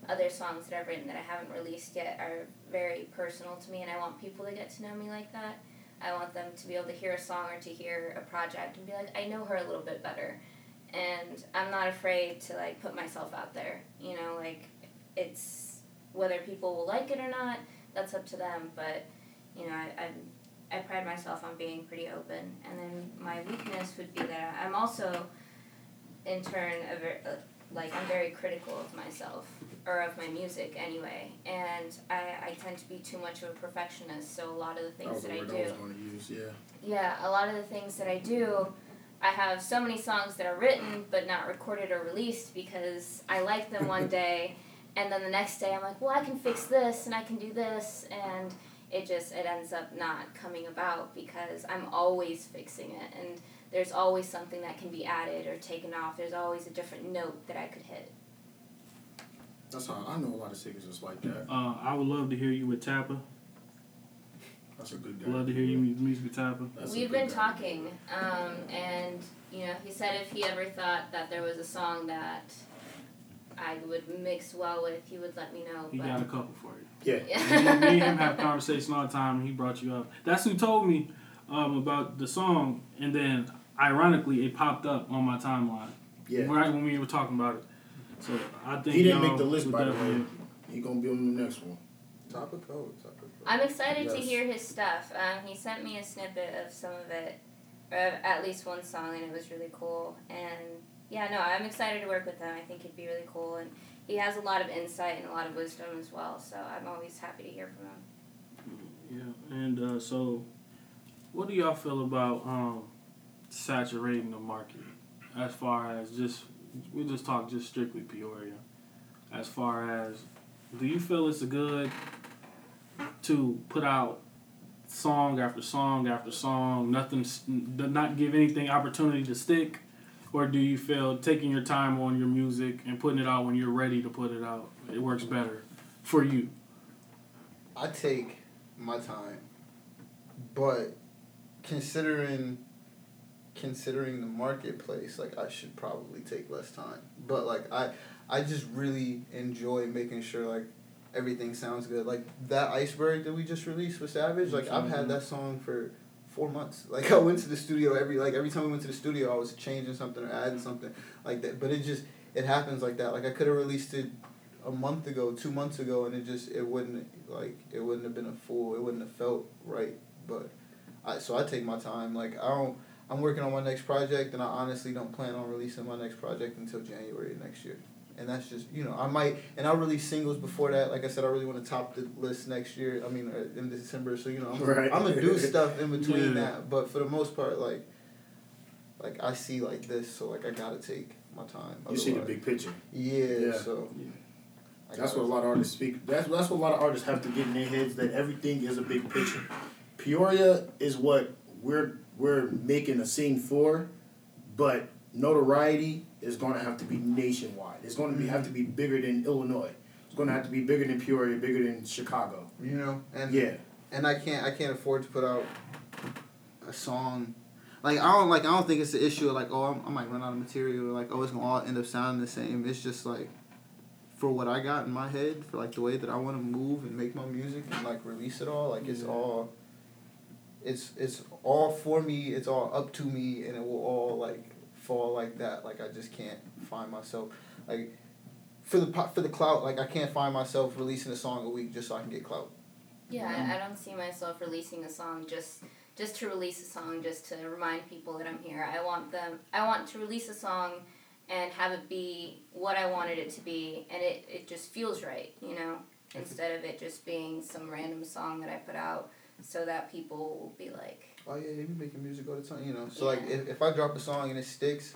other songs that I've written that I haven't released yet are very personal to me, and I want people to get to know me like that. I want them to be able to hear a song or to hear a project and be like, I know her a little bit better, and I'm not afraid to like put myself out there. You know, like it's whether people will like it or not, that's up to them, but you know, I, I, I pride myself on being pretty open. And then my weakness would be that I'm also, in turn, a ver- uh, like I'm very critical of myself or of my music anyway. And I, I tend to be too much of a perfectionist. So a lot of the things the that I do, I was going to use. Yeah. yeah, a lot of the things that I do, I have so many songs that are written but not recorded or released because I like them one day, and then the next day I'm like, well, I can fix this and I can do this, and it just it ends up not coming about because I'm always fixing it, and there's always something that can be added or taken off. There's always a different note that I could hit. That's how I know a lot of singers just like that. Uh, I would love to hear you with Tappa. That's a good guy. Love to hear you with music with Tappa. That's We've been guy. talking, um, and you know, he said if he ever thought that there was a song that I would mix well with, he would let me know. He but got a couple for you. Yeah. me, me and him have conversation all the time, and he brought you up. That's who told me um, about the song, and then ironically, it popped up on my timeline Yeah. right when we were talking about it. So I think He didn't make the list, by the way. He gonna be on the next one. Top of code, top of code. I'm excited to hear his stuff. Um, he sent me a snippet of some of it, or at least one song, and it was really cool. And yeah, no, I'm excited to work with him. I think he'd be really cool, and he has a lot of insight and a lot of wisdom as well. So I'm always happy to hear from him. Yeah, and uh, so, what do y'all feel about um, saturating the market as far as just we just talk just strictly Peoria, as far as do you feel it's good to put out song after song after song, nothing, not give anything opportunity to stick, or do you feel taking your time on your music and putting it out when you're ready to put it out, it works better for you? I take my time, but considering considering the marketplace, like I should probably take less time. But like I I just really enjoy making sure like everything sounds good. Like that iceberg that we just released with Savage, like I've had mm-hmm. that song for four months. Like I went to the studio every like every time we went to the studio I was changing something or adding something like that. But it just it happens like that. Like I could have released it a month ago, two months ago, and it just it wouldn't like it wouldn't have been a full. It wouldn't have felt right. But I so I take my time. Like I don't. I'm working on my next project, and I honestly don't plan on releasing my next project until January next year. And that's just you know I might and I'll release singles before that. Like I said, I really want to top the list next year. I mean uh, in December. So you know I'm, Right. I'm gonna do stuff in between Yeah. that. But for the most part, like like I see like this, so like I gotta take my time. You see the big picture. Yeah. Yeah. So. Yeah. I what a lot of artists speak. That's that's what a lot of artists have to get in their heads that everything is a big picture. Peoria is what we're we're making a scene for, but notoriety is going to have to be nationwide. It's going to be have mm-hmm. to be bigger than Illinois. It's going to have to be bigger than Peoria, bigger than Chicago. You know, and Yeah, and I can't I can't afford to put out a song. Like I don't like I don't think it's the issue of like oh I'm, I might run out of material or like oh it's gonna all end up sounding the same. It's just like for what I got in my head for like the way that I want to move and make my music and like release it all like it's Yeah. all. It's it's all for me. It's all up to me, and it will all like fall like that. Like I just can't find myself like for the for the clout. Like I can't find myself releasing a song a week just so I can get clout. Yeah. I, I don't see myself releasing a song just just to release a song just to remind people that I'm here. I want them I want to release a song and have it be what I wanted it to be and it, it just feels right, you know, instead of it just being some random song that I put out so that people will be like, Oh yeah, you making music all the time, you know. So like if, if I drop a song and it sticks,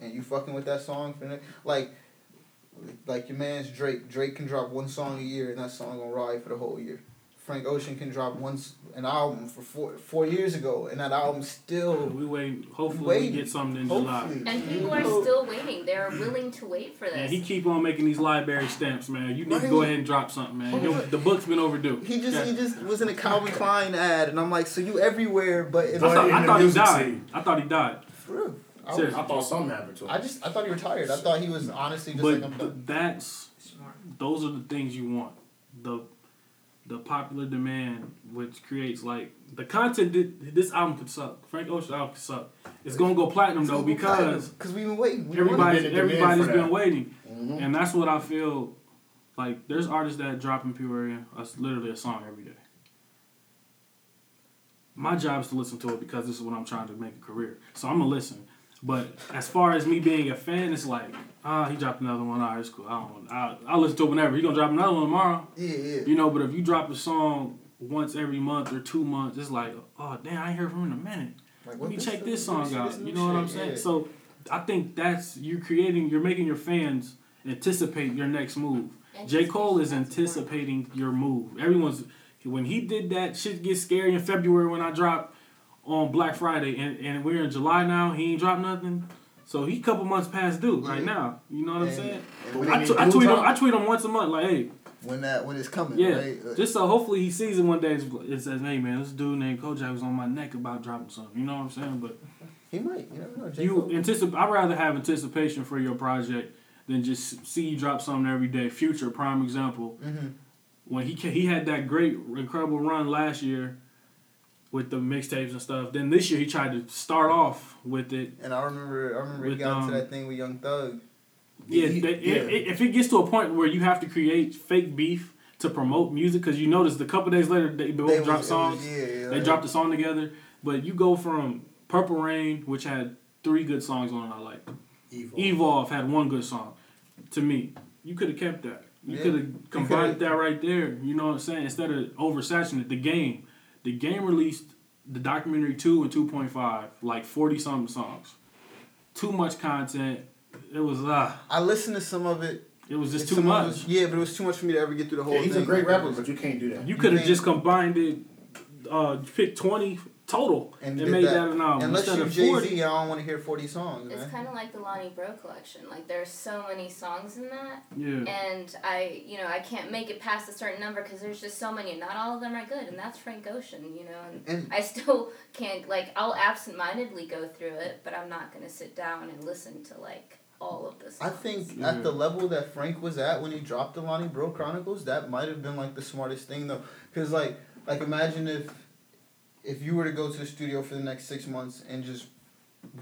and you fucking with that song for like, like your man's Drake. Drake can drop one song a year and that song gonna ride for the whole year. Frank Ocean can drop one s- an album for four four years ago and that album still. We wait. Hopefully, Waiting. we get something in Hopefully. July. and people are still waiting. They're willing to wait for And this. he keep on making these library stamps, man. You need to go ahead and drop something, man. Right. Your- the book's been overdue. He just Yeah. he just was in a Calvin Klein ad and I'm like, so you everywhere, but it, I thought, in I thought he died. scene. I thought he died. for real. I, was, Seriously. I thought something happened to him. I just I thought he retired. I thought he was honestly just But like I'm done. th- that's those are the things you want. The the popular demand, which creates like the content. Did, this album could suck. Frank Ocean album could suck. It's gonna go platinum though because because we've been waiting. We everybody's been in demand everybody's for been that. waiting, Mhm. and that's what I feel. Like there's artists that drop in Peoria, that's literally a song every day. My job is to listen to it because this is what I'm trying to make a career. So I'm gonna listen. But as far as me being a fan, it's like, ah, he dropped another one. All right, it's cool. I don't. I'll, I'll listen to it whenever. He gonna drop another one tomorrow. Yeah, yeah. You know, but if you drop a song once every month or two months, it's like, oh damn, I ain't heard from him in a minute. Like, Let me this- check this song see out. this You know what I'm saying? yeah. So I think that's you're creating, you're making your fans anticipate your next move. J. Cole is anticipating your move. Everyone's when he did that shit get scary in February when I dropped on Black Friday and, and we're in July now, he ain't dropped nothing. So he couple months past due right Yeah. now. You know what I'm saying? and when, I, he t- I do tweet him I tweet him once a month like, hey, when that when it's coming, yeah. right? Just so hopefully he sees it one day. It says, "Hey man, this dude named Kojak was on my neck about dropping something." You know what I'm saying? But he might. You never know. J. you Cole. anticipate. I'd rather have anticipation for your project than just see you drop something every day. Future prime example. Mhm. When he he had that great incredible run last year with the mixtapes and stuff. Then this year he tried to start off with it. And I remember, I remember he got um, into that thing with Young Thug. Yeah, He- they- yeah. If, if it gets to a point where you have to create fake beef to promote music, because you notice a couple days later they both They was- drop it was- songs. yeah, yeah, They like- dropped a song together, but you go from Purple Reign, which had three good songs on it, I liked. Evil. Evolve had one good song. To me, you could have kept that. You Yeah. could have combined that right there. You know what I'm saying? Instead of oversaturating it, the game, the game released the documentary two and two point five, like forty something songs. Too much content. It was ah, I listened to some of it. it was just too some of it much. was- yeah, but it was too much for me to ever get through the whole Yeah, he's thing. a great rapper, but you can't do that. You could have just combined it, uh, pick twenty total And and, made that. that, an album Unless instead you're of Jay forty. Z, I don't want to hear forty songs, It's kind of like the Lonny Breaux collection. Like there's so many songs in that, Yeah. and I, you know, I can't make it past a certain number because there's just so many. and Not all of them are good, and that's Frank Ocean, you know. And And I still can't like I'll absentmindedly go through it, but I'm not gonna sit down and listen to like all of this. I think Yeah. at the level that Frank was at when he dropped the Lonny Breaux Chronicles, that might have been like the smartest thing though, because like like imagine if if you were to go to the studio for the next six months and just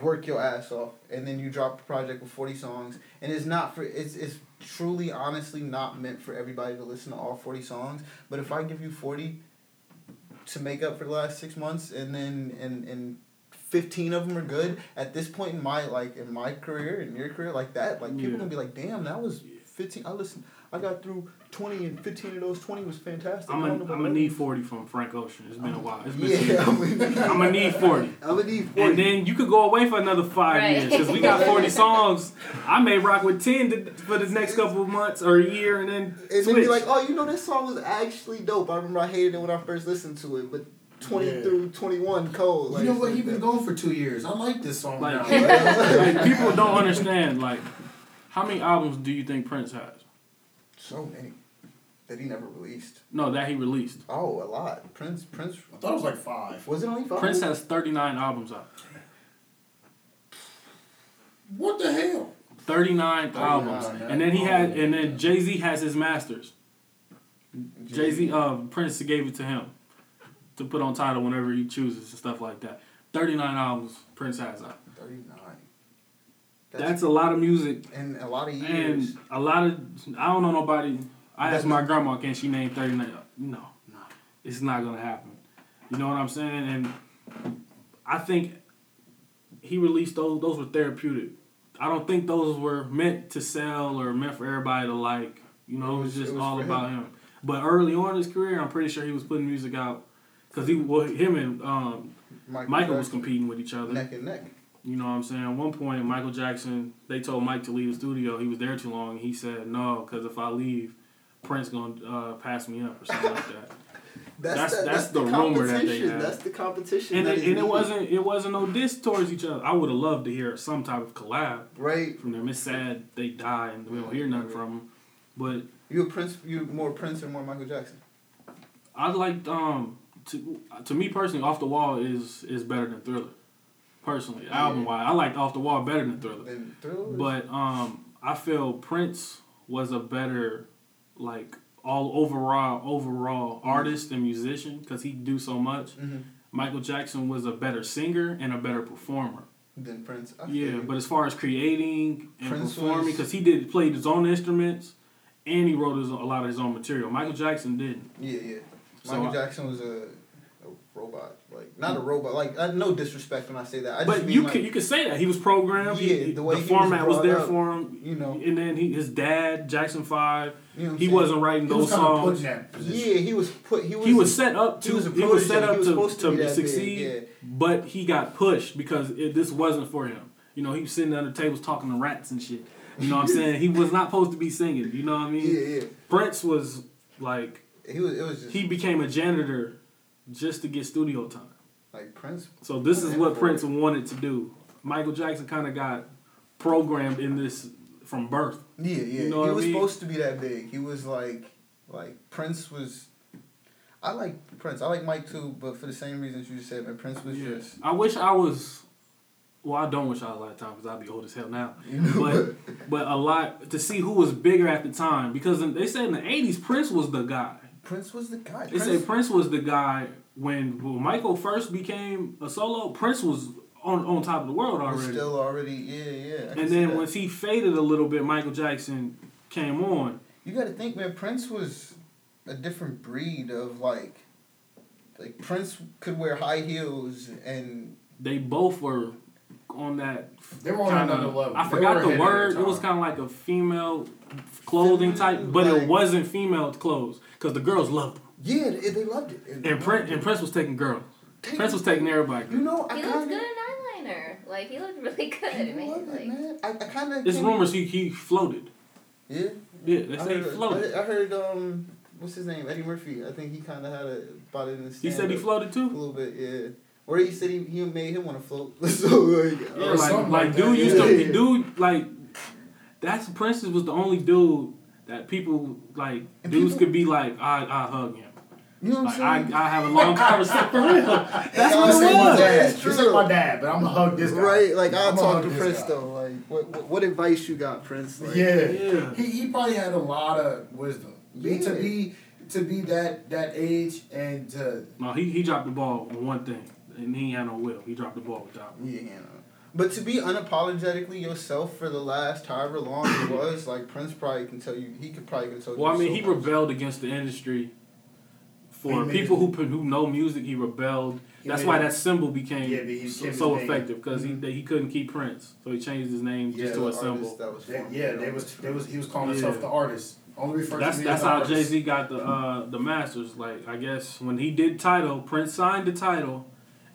work your ass off, and then you drop a project with forty songs, and it's not for it's it's truly honestly not meant for everybody to listen to all forty songs. But if I give you forty to make up for the last six months, and then and and. 15 of them are good at this point in my like in my career in your career like that like people Yeah. gonna be like damn that was 15 i listened i got through 20 and 15 of those 20 was fantastic I'm I gonna don't know I'm about gonna need forty from Frank Ocean. It's been a while. It's been yeah i'm gonna need forty. I'm gonna need 40 And then you could go away for another five Right. years because we got 40 songs. I may rock with 10 to, for the next couple of months or a year and then and then switch. be like oh you know this song was actually dope i remember i hated it when i first listened to it but 20 Yeah. through 21 cold like, you know what? He's been gone for two years. I like this song Like- now. like, people don't understand. Like, how many albums do you think Prince has? So many that he never released No, that he released. oh a lot prince prince I thought it was like five. was it only five Prince has 39 albums out. What the hell? 39 albums. man. And then he had, and then Jay Z has his masters. Jay Z, uh, Prince gave it to him to put on Tidal whenever he chooses and stuff like that. 39 albums Prince has out. 39 That's a lot of music in a lot of years. and a lot of I don't know nobody. I That's asked my grandma, can she name thirty nine? No, No. it's not gonna happen. You know what I'm saying? And I think he released those. Those were therapeutic. I don't think those were meant to sell or meant for everybody to like. You know, it was, It was- just it was all about him. But early on in his career, I'm pretty sure he was putting music out because he, well, him and um, Michael was competing with each other. neck and neck. You know what I'm saying? At one point, Michael Jackson, they told Mike to leave the studio. He was there too long. He said, no, because if I leave, Prince going to uh, pass me up or something like that. That's- the- that's the rumor that they competition. had. That's the competition. And, that it, and it wasn't it wasn't no diss towards each other. I would have loved to hear some type of collab right. from them. It's sad they die and we don't hear nothing from them. But You a Prince? You more Prince or more Michael Jackson? I liked um to to me personally, Off the Wall is is better than Thriller. Personally, Yeah. album wise, I liked Off the Wall better than Thriller. Then Thriller. But um, I feel Prince was a better, like all overall overall artist and musician because he do so much. hmm Michael Jackson was a better singer and a better performer. Then Prince. I Yeah, but as far as creating and Prince performing, because he did played his own instruments and he wrote his, a lot of his own material. Michael Jackson didn't. yeah, yeah. So Michael I- Jackson was a, a robot. Like not a robot. Like uh, no disrespect when I say that. I just But mean you like, could you could say that he was programmed. He- Yeah, the way he format was, brought there up, for him. you know. and then he, his dad Jackson Five. You know He saying? wasn't writing He was those kind of put songs. in that. Yeah, he was put. He was. he was set up to he was he was set up He was to, to to, be big, succeed, yeah. but he got pushed because it, this wasn't for him. You know, he was sitting under tables talking to rats and shit. You know what I'm saying? He was not supposed to be singing. You know what I mean? Yeah, yeah. Prince was like He was. It was just he became a janitor just to get studio time. Like Prince. So this is what. Prince wanted to do. Michael Jackson kind of got programmed in this from birth. Yeah, yeah. You know he was mean? supposed to be that big. He was like, like Prince was. I like Prince. I like Mike too, but for the same reasons you said, man, Prince was Yeah. just. I wish I was. Well, I don't wish I was a lifetime because I'd be old as hell now. But but a lot to see who was bigger at the time because they said in the eighties Prince was the guy. Prince was the guy. They Prince, say Prince was the guy when, when Michael first became a solo. Prince was on on top of the world was already. still already, yeah, yeah. And then once he faded a little bit, Michael Jackson came on. you got to think, man, Prince was a different breed of like, like Prince could wear high heels and They both were on that They were on kind another of. level. I They forgot the ahead of word. It was kind of like a female clothing type, but Like- it wasn't female clothes because the girls loved them. Yeah, they, they loved it. They And loved Prince it. and Prince was taking girls. Take- Prince was taking everybody. You know, I He kind looked of. good in eyeliner. Like he looked really good. I man. love it, Like, man. I, I kind of. It's rumors he he floated. Yeah. Yeah, they I say he heard, floated. I heard um, what's his name? Eddie Murphy. I think he kind of had a about it in the He said he floated too. a little bit, yeah. Or he said he, he made him want to float. so like, Yeah, like like like dude that, used yeah. to dude like that's Prince was the only dude that people like And dudes people- could be like I I hug him. You know what I'm saying? I I have a long conversation for real. That's That's what Just it like my was. dad. It's Just true. my dad, but I'm gonna hug this guy. right, like I'll I'ma talk hug to Prince though. Like, what, what what advice you got, Prince? Like, Yeah. Yeah. He, he probably had a lot of wisdom. Be- To be to be that that age and to No, he he dropped the ball on one thing, and he ain't had no will. He dropped the ball with that. one. Yeah, you know. But to be unapologetically yourself for the last however long it was, like Prince probably can tell you, he could probably can tell you. Well, I mean, so he much. rebelled against the industry. For He people who who know music, he rebelled. He That's made why it- that symbol became Yeah, so, so effective because Mhm. he he couldn't keep Prince, so he changed his name Yeah, just to a symbol. that was they, yeah, you they was they was he was calling Yeah. himself the artist. Only referred That's to that's how. Jay Z got the uh, the masters. Like I guess when he did Tidal, Prince signed the Tidal,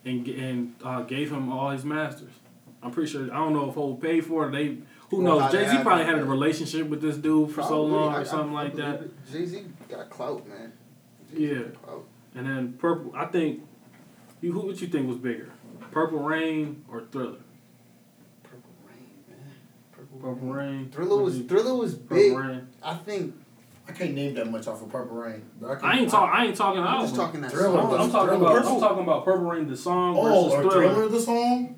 and and uh, gave him all his masters. I'm pretty sure. I don't know if Hov paid for it. They who Well, knows? Jay Z probably had a relationship with this dude for so Probably. long I- or I- something I like that. Jay Z got clout, man. Yeah. Clout. And then purple. I think. You who would you think was bigger, Purple Rain or Thriller? Purple Rain, man. Purple, Purple Rain. Thriller was What you- Thriller was big. Rain. I think I can't name that much off of Purple Rain. But I, can, I ain't talking. I ain't talking. I'm just talking that Thriller, song. I'm talking Thriller. about. I'm Purple- talking about Purple Rain the song Oh, versus or Thriller. Thriller the song.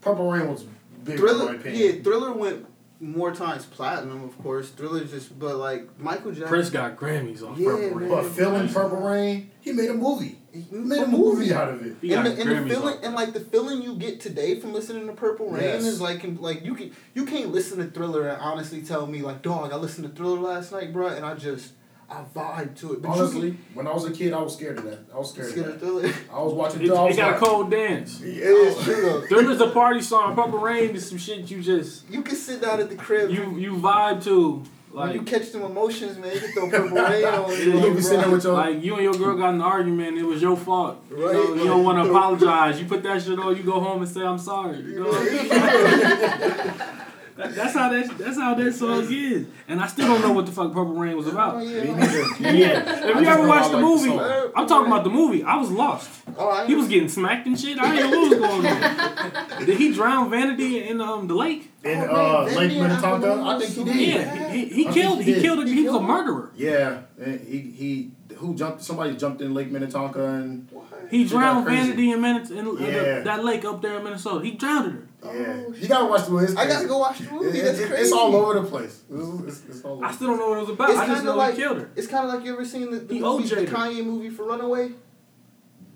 Purple Rain was big in my Thriller, opinion. yeah, Thriller went more times platinum, of course. Thriller just, but like Michael Jackson. Prince got Grammys on Yeah, Purple Rain. man. But feeling Purple Rain, he made a movie. He He made a movie out of it. He got and the, and the feeling and like the feeling you get today from listening to Purple Rain Yes. is like like you can you can't listen to Thriller and honestly tell me like dog I listened to Thriller last night, bro, and I just I vibe to it. But Honestly, when I was a kid, I was scared of that. I was you scared can of get that. Thriller. I was watching. It, I was it got like, a cold dance. It Oh, true. true. Thriller's a party song. Purple Rain is some shit you just You can sit down at the crib. you you vibe to. when you catch them emotions, man, you can throw Purple Rain on. Yeah, you you know, be sitting there with your like you and your girl got in an argument. It was your fault. You, Right, know, you don't want to apologize. You put that shit on. You go home and say I'm sorry. You know? That- that's how that that's how that song is. And I still don't know what the fuck Purple Rain was Oh, about. Me yeah. neither. Me neither. If you ever watched the like movie, song. I'm talking about the movie. I was lost. Oh, I He was getting smacked and shit. I didn't know what was going on. Did he drown Vanity in um the lake? In Oh, uh, man, Lake Minnetonka, I think he did. Yeah, he, he, he killed. think He he killed. A, did. he was a killed him? murderer. Yeah, and he he who jumped? Somebody jumped in Lake Minnetonka and He drowned. Vanity in Minnesota, in uh, Yeah. that lake up there in Minnesota. He drowned her. Yeah, Oh, you gotta watch the movie. I gotta go watch the movie. That's crazy. It's all over the place. It's, it's, it's all over. I still don't know what it was about. It's I just kinda know like- he killed her. It's kind of like you ever seen the, the, movie, the Kanye movie for Runaway.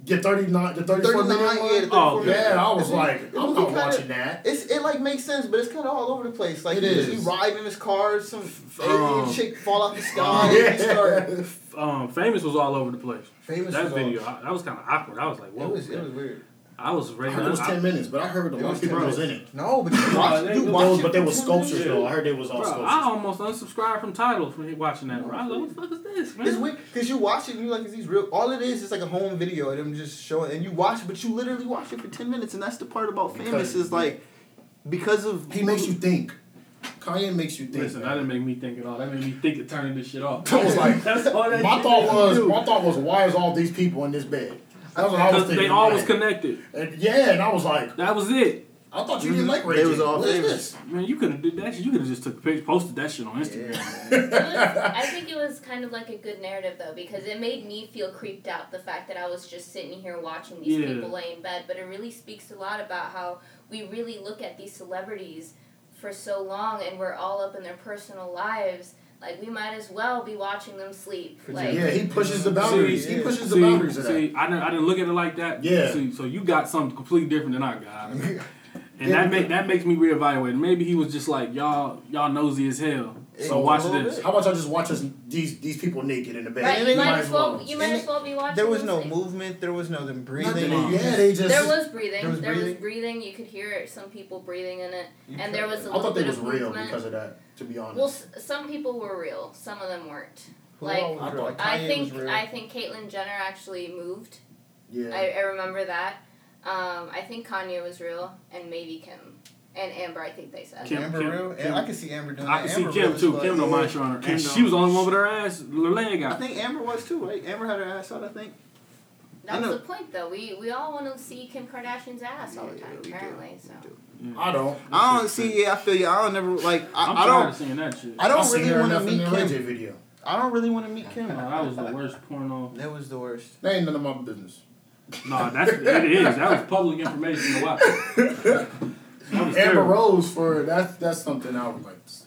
Get thirty nine, the thirty four 39, minute yeah, one. the 34 Oh, minute. Yeah, I was The like, I'm not kinda- watching that. It's it like makes sense, but it's kind of all over the place. Like It he, is. he riding in his car, some Um, alien chick fall out the sky. Yeah. start Um, Famous was all over the place. famous. That was all- video, I, that was kind of awkward. I was like, whoa. It was it was weird. I was I ready. heard it was I- ten minutes, but I heard a It lot was of people 10 was in it. No, but you Nah, watch, they- you those- watch Those, but they were sculptures though. I heard they was all Bro, I almost unsubscribed from titles from watching that. Bro. I was like, what the fuck is this, man? It's weird because you watch it and you're like, is these real? All it is is like a home video of them just showing, and you watch it, but you literally watch it for ten minutes, and that's the part about famous is like because of He makes you think. Kanye makes you think. Listen, that didn't make me think at all. That made me think of turning this shit off. I was like, That's all that my thought was, do. my thought was, why is all these people in this bed? That's what I was thinking. they all was connected. And yeah, and I was like, That was it. I thought you mm-hmm. didn't like Ray They J. was all What is famous. this? Man, you could have did that shit. You could have just took a picture, posted that shit on Instagram. Yeah. It was, I think it was kind of like a good narrative though because it made me feel creeped out the fact that I was just sitting here watching these Yeah. people lay in bed but it really speaks a lot about how we really look at these celebrities for so long and we're all up in their personal lives like we might as well be watching them sleep like Yeah, he pushes the boundaries. See, he pushes see, the boundaries of that. see, I didn't, I didn't look at it like that. Yeah. See, so you got something completely different than I got. And Yeah, that make that makes me reevaluate. Maybe he was just like y'all y'all nosy as hell. So So watch a this. bit. How about y'all just watch us these these people naked in the bed? right And you might, might as well, well. you might as well be watching There was no sleep. movement. There was no them breathing. Nothing. Yeah, they just. there was breathing There was there was breathing? breathing you could hear some people breathing in it You and could- there was a I little thought they was real movement. because of that. To be honest. Well, s- some people were real. Some of them weren't. Who like, I real? I think was real. I think Caitlyn Jenner actually moved. yeah. I, I remember that. Um, I think Kanye was real, and maybe Kim and Amber. I think they said. Kim- Amber Kim- real? Kim- I can see Amber doing I that. can see Amber Kim real too. Kim don't Yeah. mind showing her, Kim and she was the only one with her ass, her leg I think Amber was too, right? Amber had her ass out. I think. That's the point, though. We we all want to see Kim Kardashian's ass all the Yeah, time, we do. apparently. So. Yeah. I don't. I don't see. Yeah, I feel you. I don't never like. I'm I, I tired don't. of seeing that shit. I don't I seen really want to meet Kim. J video. I don't really want to meet Kim. Man, that was the worst porno. That was the worst. That ain't none of my business. No, that's it is. That was public information to watch. Amber terrible. Rose for that's that's something I would like to see.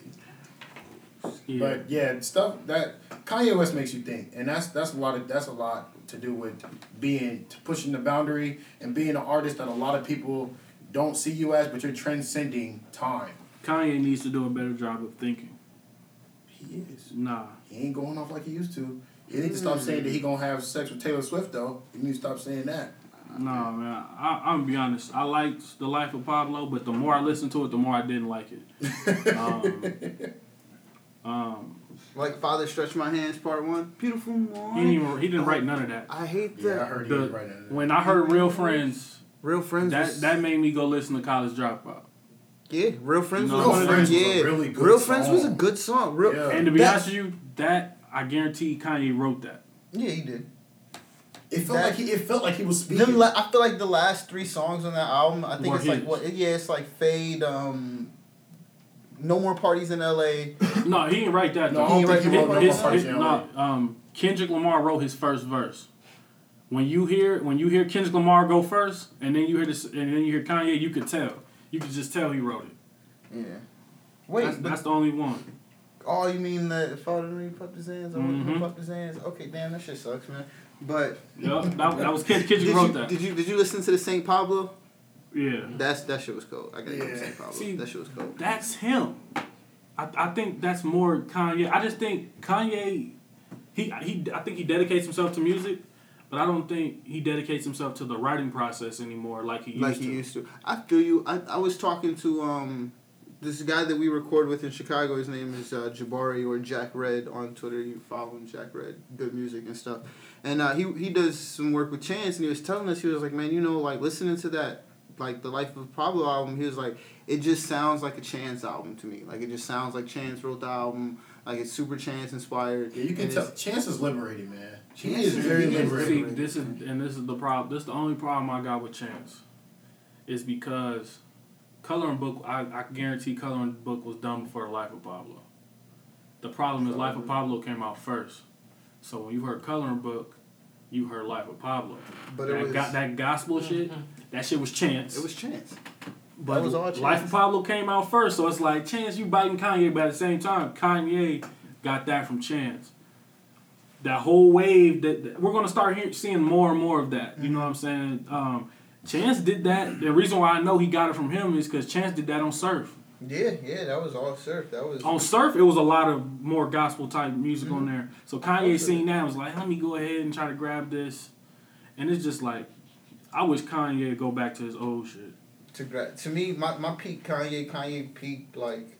Yeah. But yeah, stuff that Kanye West makes you think, and that's that's a lot of that's a lot to do with being pushing the boundary and being an artist that a lot of people don't see you as, but you're transcending time. Kanye needs to do a better job of thinking. He is. Nah. He ain't going off like he used to. He need to stop saying that he mm. gonna have sex with Taylor Swift though. He need to stop saying that. Nah, man. I, I'm gonna be honest. I liked the life of Pablo, but the more I listened to it, the more I didn't like it. Um, um, Like Father Stretch My Hands Part One. Beautiful he didn't even he didn't write none of that. I hate yeah, I that. heard he The- was right in When I heard Real Friends, Real Friends. that was, that made me go listen to College Dropout. yeah, Real Friends No, was Real Friends them. was a Yeah, really good Real Friends was a song. good song. Real. Yeah. And to be That- honest with you, that I guarantee Kanye wrote that. Yeah, he did. It felt That- like he it felt like he was speaking. Them la- I feel like the last three songs on that album. I think Were it's like what? Yeah, it's like Fade. Um, no more parties in L.A. No, he didn't write that. No, I though. don't think he wrote No his- More Parties his- in no, um, Kendrick Lamar wrote his first verse. When you hear when you hear Kendrick Lamar go first, and then you hear this, and then you hear Kanye, you could tell. You could just tell he wrote it. Yeah. Wait, that's, but, that's the only one. oh, you mean the father me pumped his hands? Mm-hmm. Mhm. pumped his hands? Okay, damn, that shit sucks, man. But Yep, that, that was Kid Kid did wrote you, that. did you did you listen to the Saint Pablo? yeah, That's that shit was cold. I gotta give Yeah. Saint Pablo. See, that shit was cold. that's him. I, I think that's more Kanye. I just think Kanye, he he I think he dedicates himself to music, but I don't think he dedicates himself to the writing process anymore like he used to like to. he used to. I feel you. I, I was talking to um this guy that we record with in Chicago. His name is uh, Jabari or Jack Red on Twitter. You follow him, Jack Red. Good music and stuff. And uh, he he does some work with Chance, and he was telling us he was like, man, you know, like listening to that. Like the Life of Pablo album, he was like, it just sounds like a Chance album to me. Like it just sounds like Chance wrote the album. Like it's super Chance inspired. Yeah, you can tell. Chance is liberating, man. Chance is is- very he is liberated. See, this is and this is the problem. This is the only problem I got with Chance, is because coloring book. I, I guarantee coloring book was done before the Life of Pablo. The problem is Life of Pablo came out first, so when you heard coloring book, you heard Life of Pablo. But that it was got that gospel shit. That shit was Chance. it was Chance. but that was all Life of Pablo came out first, so it's like Chance, you biting Kanye, but at the same time, Kanye got that from Chance. That whole wave that, that- we're gonna start hear, seeing more and more of that. You know what I'm saying? Um, Chance did that. The reason why I know he got it from him is because Chance did that on Surf. Yeah, yeah, that was all surf. That was On Surf, it was a lot of more gospel type music on mm-hmm. there. So Kanye Okay. seen that and was like, let me go ahead and try to grab this. And it's just like, I wish Kanye would go back to his old shit. to gra- to me my, my peak Kanye Kanye peak like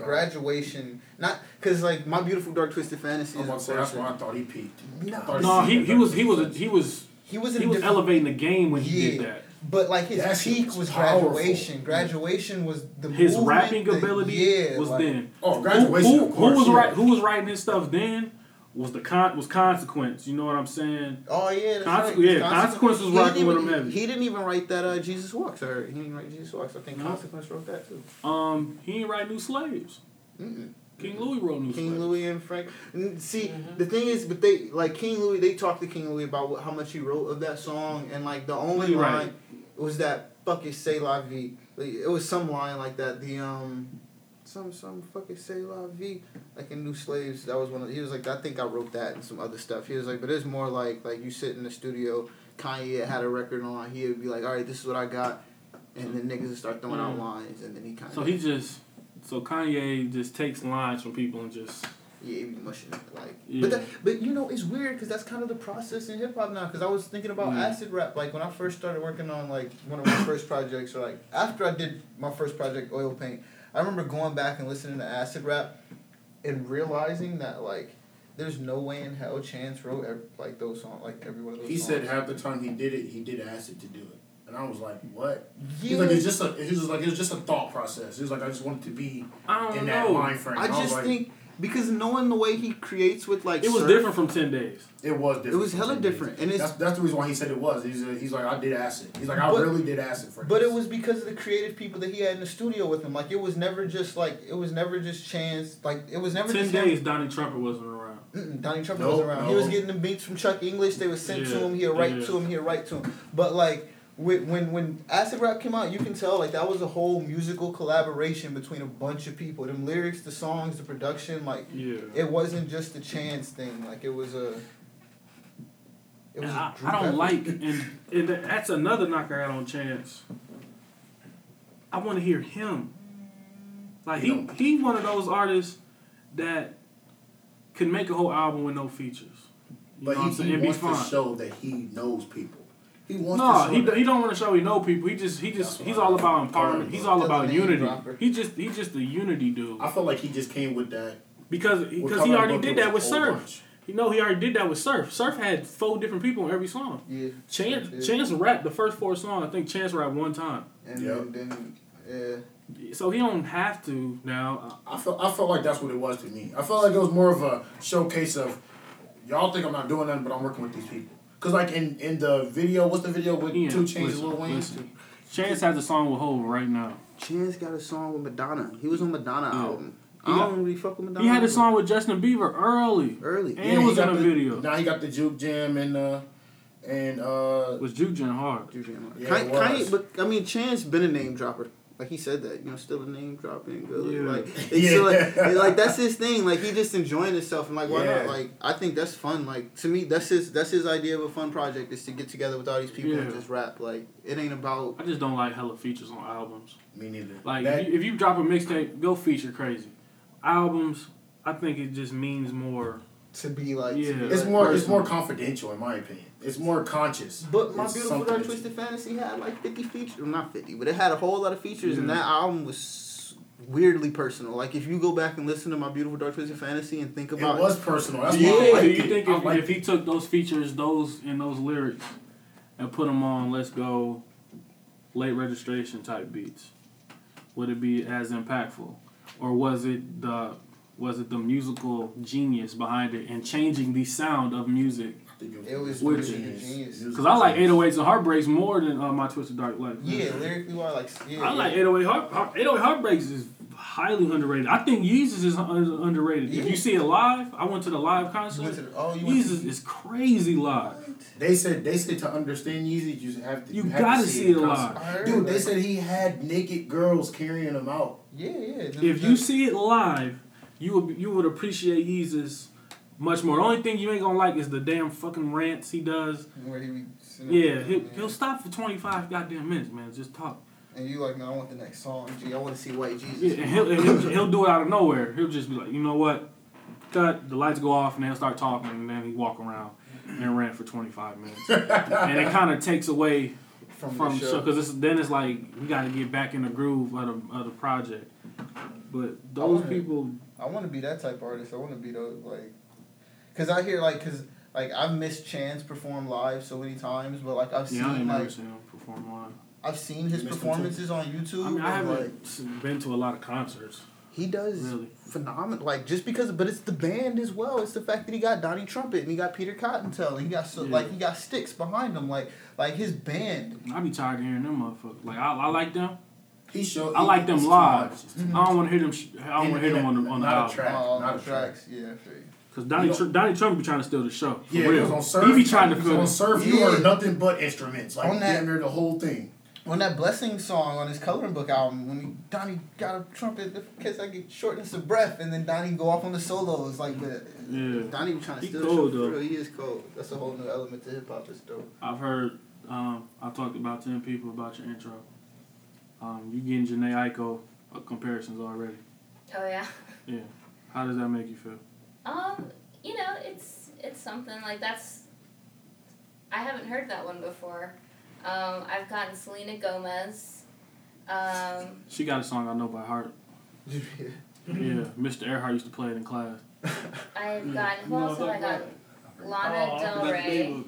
Oh. graduation not because like my beautiful dark twisted fantasy I is about to say that's why I thought he peaked. No. Thought No, he, peaked he was he was a, at he was he was he was elevating the game when he did that. But like his That peak was was powerful. graduation graduation was the His movement rapping that- ability yeah, was like, then. Oh, graduation. who, of course, who was yeah. right? Who was writing his stuff then? Was the con was consequence? You know what I'm saying? oh yeah that's Conse- right. yeah, Consequence- Consequence was he rocking didn't with even- him heavy. he didn't even write that uh Jesus Walks or he didn't write Jesus Walks I think No. Consequence wrote that too Um, he didn't write New Slaves. Mm-mm. King Louie wrote New Slaves. King Slaves. Louie and Frank. And see, the thing is, but they like King Louie. They talked to King Louie about what, how much he wrote of that song, and like the only Right. line was that "fucking say la vie." Like, it was some line like that. The um, some some fucking say la vie, like in New Slaves. That was one. of He was like, I think I wrote that and some other stuff. He was like, but it's more like like you sit in the studio. Kanye had a record on. He would be like, all right, this is what I got, and then niggas would start throwing out Mm. lines, and then he kind of So he just so Kanye just takes lines from people and just Yeah, he be mushing it like. Yeah. But that, but you know, it's weird because that's kind of the process in hip hop now. Because I was thinking about Yeah. acid rap. Like when I first started working on like one of my first projects, or like after I did my first project, oil paint. I remember going back and listening to acid rap, and realizing that like. There's no way in hell Chance wrote ev- like those songs, like every one of those. He songs. said half the time he did it, he did acid to do it, and I was like, "What?" Yeah, He's like, "It's just a." He was like, "It was just a thought process." He was like, "I just wanted to be I don't in that know. mind frame." I And was just like, think because knowing the way he creates with like It was surf- different from Ten Days. it was different. It was from hella Ten Days. different, and it's That's, that's the reason why he said it was. He's, uh, he's like, I did acid. He's like, I But- really did acid for But this. it was because of the creative people that he had in the studio with him. Like it was never just like it was never just chance. Like it was never Ten just him. Days, Donnie Trumpet wasn't around. Mm-mm, Donnie Trump No, wasn't around. He was getting the beats from Chuck English. They would send to him. He'd write yeah. to him. He'd write to him. But like when when when Acid Rap came out, you can tell like that was a whole musical collaboration between a bunch of people. Them lyrics, the songs, the production. Like Yeah. it wasn't just a chance thing. Like it was a. It was. And a I, I don't effort. like, and, and that's another knock I got on Chance. I want to hear him. Like he, You he one of those artists that can make a whole album with no features. You but know what I'm he, saying? he It'd be wants fine. to show that he knows people. He wants No, he, that. he don't want to show he know people. He just he just That's he's all about empowerment. Oh, he's all about unity. dropper. He just he just a unity dude I feel like he just came with that. because because he already did that with was a whole Surf. bunch. You know he already did that with Surf. Surf had four different people on every song. Yeah. Chance Yeah. Chance rapped the first four songs. I think Chance rapped one time. And Yep. then, then yeah. So he don't have to now. I felt I felt like that's what it was to me. I felt like it was more of a showcase of y'all think I'm not doing nothing, but I'm working with these people. Cause like in, in the video, what's the video with Ian, Two Chainz listen, and Lil Wayne? listen. Chance has a song with Hov right now. Chance got a song with Madonna. He was on Madonna Yeah. album. He I got- don't really fuck with Madonna. He had a song with Justin Bieber early. early. And it was he got in a the- video. Now he got the juke jam and uh and uh was Juke Jam hard. Juju Jam. hard. Yeah, Kanye, it was. Kanye, but I mean, Chance been a name dropper. Like he said that you know still a name dropping good Yeah. like it's Yeah. still, like, it's like that's his thing like he just enjoying himself and like why Yeah. not like I think that's fun like to me that's his that's his idea of a fun project is to get together with all these people and just rap like it ain't about I just don't like hella features on albums. Me neither. Like That- if, you, if you drop a mixtape, go feature crazy. Albums, I think it just means more. to be like to Yeah. be it's like more it's more confidential in my opinion. It's more conscious. But my It's beautiful dark twisted fantasy had like fifty features, well, not fifty, but it had a whole lot of features, and that album was weirdly personal. Like if you go back and listen to my beautiful dark twisted fantasy and think about It about was personal. That's yeah, why I liked do you it. think I if, liked if he took those features, those and those lyrics, and put them on "Let's Go," late registration type beats, would it be as impactful, or was it the was it the musical genius behind it and changing the sound of music? I It was Which- genius. genius. Because I like 808s and Heartbreaks more than uh, my Twisted Dark Life. Yeah, lyrically wise, like yeah. I like yeah. 808 Heart, Heart 808 Heartbreaks is highly underrated. I think Yeezus is un- underrated. If you see it live, I went to the live You concert. went to the, oh, you went Yeezus to, is crazy live. They said they said to understand Yeezy, you have to. You have gotta to see it in live. concert. I Dude, they said he had naked girls carrying him out. Yeah, yeah. If you see it live, you would you would appreciate Yeezus much more. The only thing you ain't gonna like is the damn fucking rants he does. where he be sitting Yeah, he'll, he'll stop for 25 goddamn minutes, man. Just talk. And you like, no, I want the next song. Gee, I want to see White Jesus. Yeah, and he'll, and he'll, he'll do it out of nowhere. He'll just be like, you know what? Cut, the lights go off, and then he'll start talking, and then he walk around and rant for 25 minutes. and it kind of takes away from, from the show because then it's like we got to get back in the groove of the, of the project. But those wanna- people, I want to be that type of artist. I want to be those like, cause I hear like, cause like I've missed Chance perform live so many times, but like I've yeah, I ain't seen never like seen him perform live. I've seen his You missed him too? performances on YouTube. I mean, I haven't like, been to a lot of concerts. he does Really? phenomenal. Like just because, but it's the band as well. It's the fact that he got Donnie Trumpet and he got Peter Cottontail and he got so Yeah. like he got sticks behind him. Like like his band. I be tired of hearing them motherfuckers. Like I, I like them. He showed. I like them live. much. It's too Mhm. I don't want to hear them. Sh- I don't want to hear them on the on the not a album. track. Oh, not the a track. tracks. Yeah, I feel you. Cause Donnie You Tr- Donnie Trump be trying to steal the show. For Yeah, real. because on surf, he be trying to because put on surf. You Yeah. heard nothing but instruments, like On that- damn near the whole thing. On that blessing song on his coloring book album, when he, Donnie got a trumpet, because I get shortness of breath, and then Donnie go off on the solos like that. Yeah. Donnie be trying to He steal cold, the show. though. For real. He is cold. That's a whole new element to hip hop. It's dope. I've heard. Um, I talked about ten people about your intro. Um, you getting Jhené Aiko uh, comparisons already. Oh yeah. Yeah. How does that make you feel? Um, you know, it's it's something like that's. I haven't heard that one before. Um, I've gotten Selena Gomez. Um, She got a song I know by heart. Yeah, Mr. Earhart used to play it in class. I've gotten who else have I gotten? Lana Del Rey.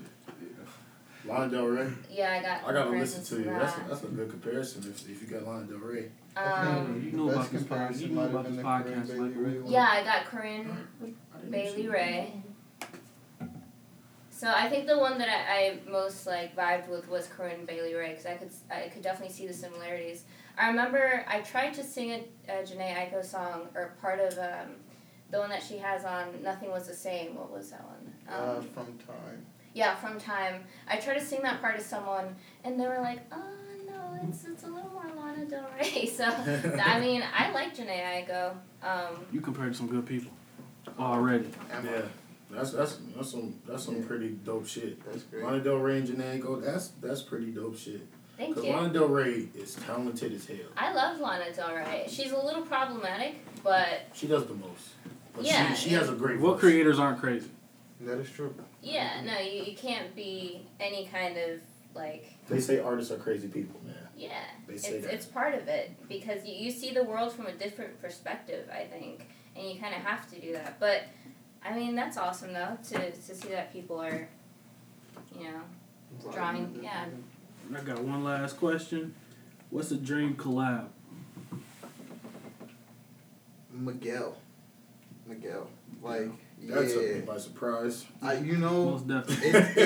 Lana Del Rey. Yeah, I got. I gotta listen to you. That's a, that's a good comparison if, if you got Lana Del Rey. Um, You know about this podcast. You know about this podcast. Like, yeah, I got Corinne Bailey Rae. So I think the one that I, I most like vibed with was Corinne Bailey Rae because I could I could definitely see the similarities. I remember I tried to sing a, a Jhené Aiko song or part of um, the one that she has on Nothing Was the Same. What was that one? Um, Uh, from time. yeah, from Time. I tried to sing that part to someone and they were like, "Oh no, it's it's a little more Lana Del Rey." So I mean, I like Jhené Aiko. Um, You compared to some good people already. Yeah, that's that's that's some that's some Yeah. pretty dope shit. That's great. Lana Del Rey and Janae Go. That's that's pretty dope shit. thank Cause you. Lana Del Rey is talented as hell. I love Lana Del Rey. She's a little problematic, but She does the most. But Yeah, she, she has a great What voice. creators aren't crazy? That is true. yeah, no, you, you can't be any kind of like They say artists are crazy people, man. yeah. They It's that. it's part of it because you, you see the world from a different perspective, I think, and you kind of have to do that. But I mean, that's awesome though to to see that people are, you know, drawing. Yeah. I got one last question. What's a dream collab? Miguel. Miguel. Like, That took me yeah. by surprise. I, you know, Most definitely. it,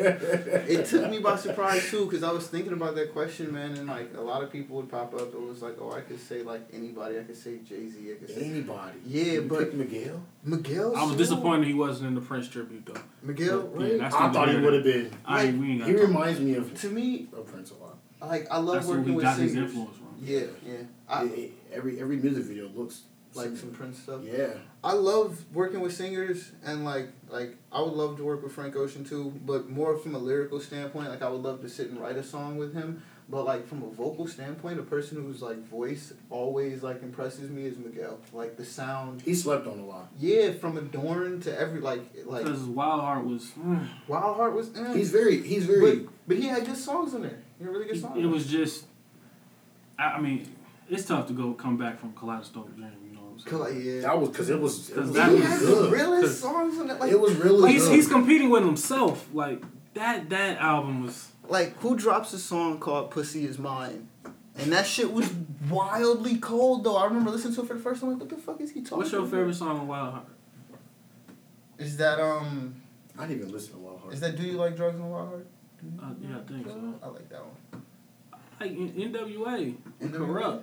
it, it took me by surprise too because I was thinking about that question, man, and like a lot of people would pop up. It was like, oh, I could say like anybody. I could say Jay Z. I could say Anybody. Yeah, You but- picked Miguel. Miguel. I was disappointed he wasn't in the Prince tribute though. Miguel, Yeah, right? that's I thought he would have been. I Like, we ain't He got reminds me of, to me, of Prince a lot. like I love That's where working he with got his singers. influence from. Yeah, yeah. I, It- it- every every music video looks like similar. some Prince stuff. Yeah. I love working with singers and like like I would love to work with Frank Ocean too, but more from a lyrical standpoint. Like I would love to sit and write a song with him. But like from a vocal standpoint, a person whose like voice always like impresses me is Miguel. Like the sound. He slept on a lot. Yeah, from Adorn to every like like Because Wild Heart was. mm, Wild Heart was. Eh. He's very he's very but, but he had good songs in there. He had really good songs. It was just. I, I mean, it's tough to go come back from Kaleidoscope Dream. You know what I'm saying? Cause, like, yeah. that was because it was it 'Cause was, that he really had the good. realest 'Cause- songs in it. Like it was really he's, good. he's competing with himself. Like that. That album was. like who drops a song called "Pussy Is Mine," and that shit was wildly cold though. I remember listening to it for the first time. Like, what the fuck is he talking? What's your about? favorite song on Wild Heart? Is that um? I didn't even listen to Wild Heart. Is that Do You Like Drugs and Wild Heart? Uh, yeah, I think so. I like that one. Like N- NWA, NWA? Kurupt.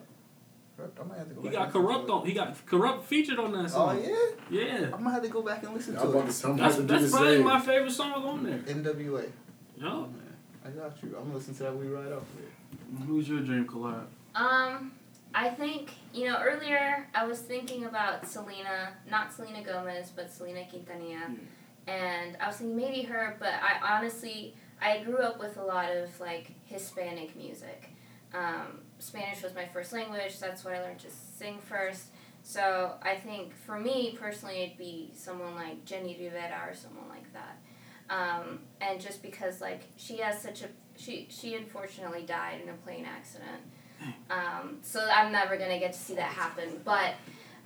Kurupt. I might have to go. He got Kurupt on. He got Kurupt featured on that song. Oh song. yeah, yeah. I might have to go back and listen I was to about to it. say, I'm That's, to that's probably same. my favorite song on there. NWA. No man, I got you. I'm gonna listen to that when we ride up. who's your dream collab? Um, I think you know earlier I was thinking about Selena, not Selena Gomez, but Selena Quintanilla, and I was thinking maybe her. But I honestly I grew up with a lot of like Hispanic music. Um, Spanish was my first language. That's what I learned to sing first. So I think for me personally, it'd be someone like Jenni Rivera or someone like that. Um, and just because like she has such a she she unfortunately died in a plane accident. Um, so I'm never gonna get to see that happen. But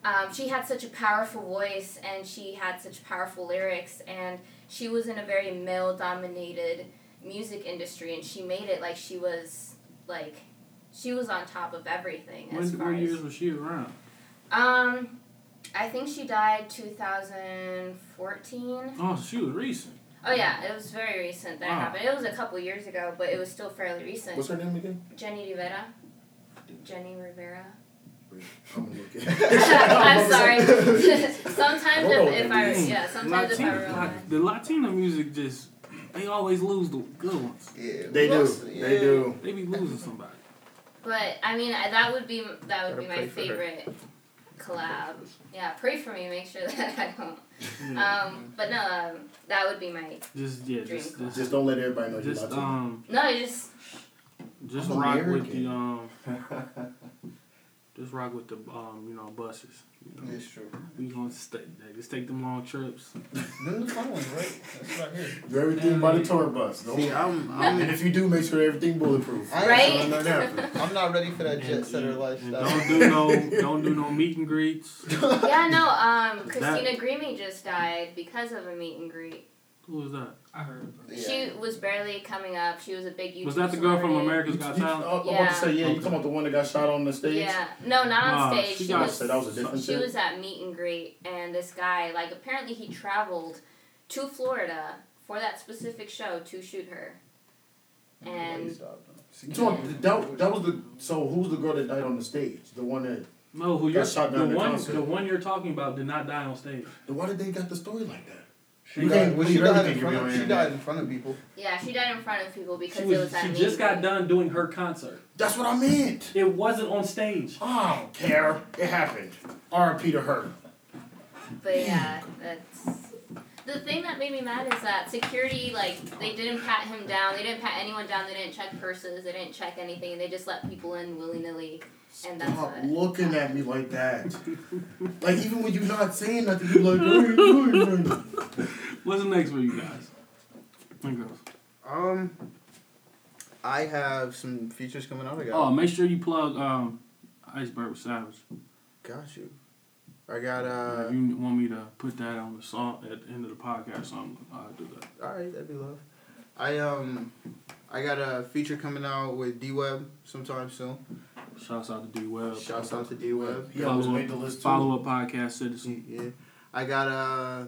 um, she had such a powerful voice and she had such powerful lyrics and she was in a very male dominated music industry and she made it like she was like she was on top of everything as When, far what as years was she around? um I think she died 2014. Oh, she was recent. Oh yeah, it was very recent that it Wow. happened. It was a couple years ago, but it was still fairly recent. What's her name again? Jenni Rivera. Jenni Rivera. I'm gonna look I'm sorry. sometimes I if, if I that yeah, sometimes if I Latino, remember. like, the Latino music just they always lose the good ones. Yeah. They do. Plus, They yeah. do. They be losing somebody. But I mean, I- that would be that would Gotta be my pray her. favorite collab. Yeah, pray for me. Make sure that I don't. Um, but no, um, that would be my just yeah, dream just collab. just, Just don't let everybody know you're just Latino. um no. You just just I'm rock with the um just rock with the um you know buses. You know, It's true. we gonna stay. Just take them long trips. Them the fun ones, right? That's what I hear. Do everything by the tour bus. Don't See, I'm, I'm, and if you do, make sure everything bulletproof. I- Right? So nothing happens. I'm not ready for that And- jet setter and- lifestyle. don't do no don't do no meet and greets. yeah. No. Um, That- Christina Grimmie just died because of a meet and greet. Who was that? I heard. Yeah. She was barely coming up. She was a big YouTube Was that the girl from America's Got you- Talent? Oh, oh, I was about Yeah. to say, yeah, you Okay. talking about the one that got shot on the stage? Yeah. No, not on Nah, stage. she She, got- was. That was a different She shit? was at meet and greet, and this guy, like, apparently he traveled to Florida for that specific show to shoot her. And You talking that, that was the so who's the girl that died on the stage? The one that No, who you're shot the down at one concert. the one you're talking about did not die on stage. then why did they got the story like that? She You died, well, she died in front of she died in front of people. yeah, she died in front of people because She it was was she just got done doing her concert. That's what I meant. It wasn't on stage. I don't care. It happened. R.I.P. to her. But yeah, that's. The thing that made me mad is that security, like, they didn't pat him down. They didn't pat anyone down. They didn't check purses. They didn't check anything. They just let people in willy nilly. And that's Stop what- looking at me like that. like even when you're not saying nothing, you're like, "Hey, hey, hey." What's next for you guys? And girls. Um, I have some features coming out. I got. Oh, make sure you plug um Iceberg with Savage. Got you. I got uh. if you want me to put that on the song at the end of the podcast, I'm, I'll do that. All right, that'd be love. I um, I got a feature coming out with D Web sometime soon. Shouts out to D Web. Shouts out to D Web. He almost made the list too. Follow up podcast citizen. Yeah, I got uh,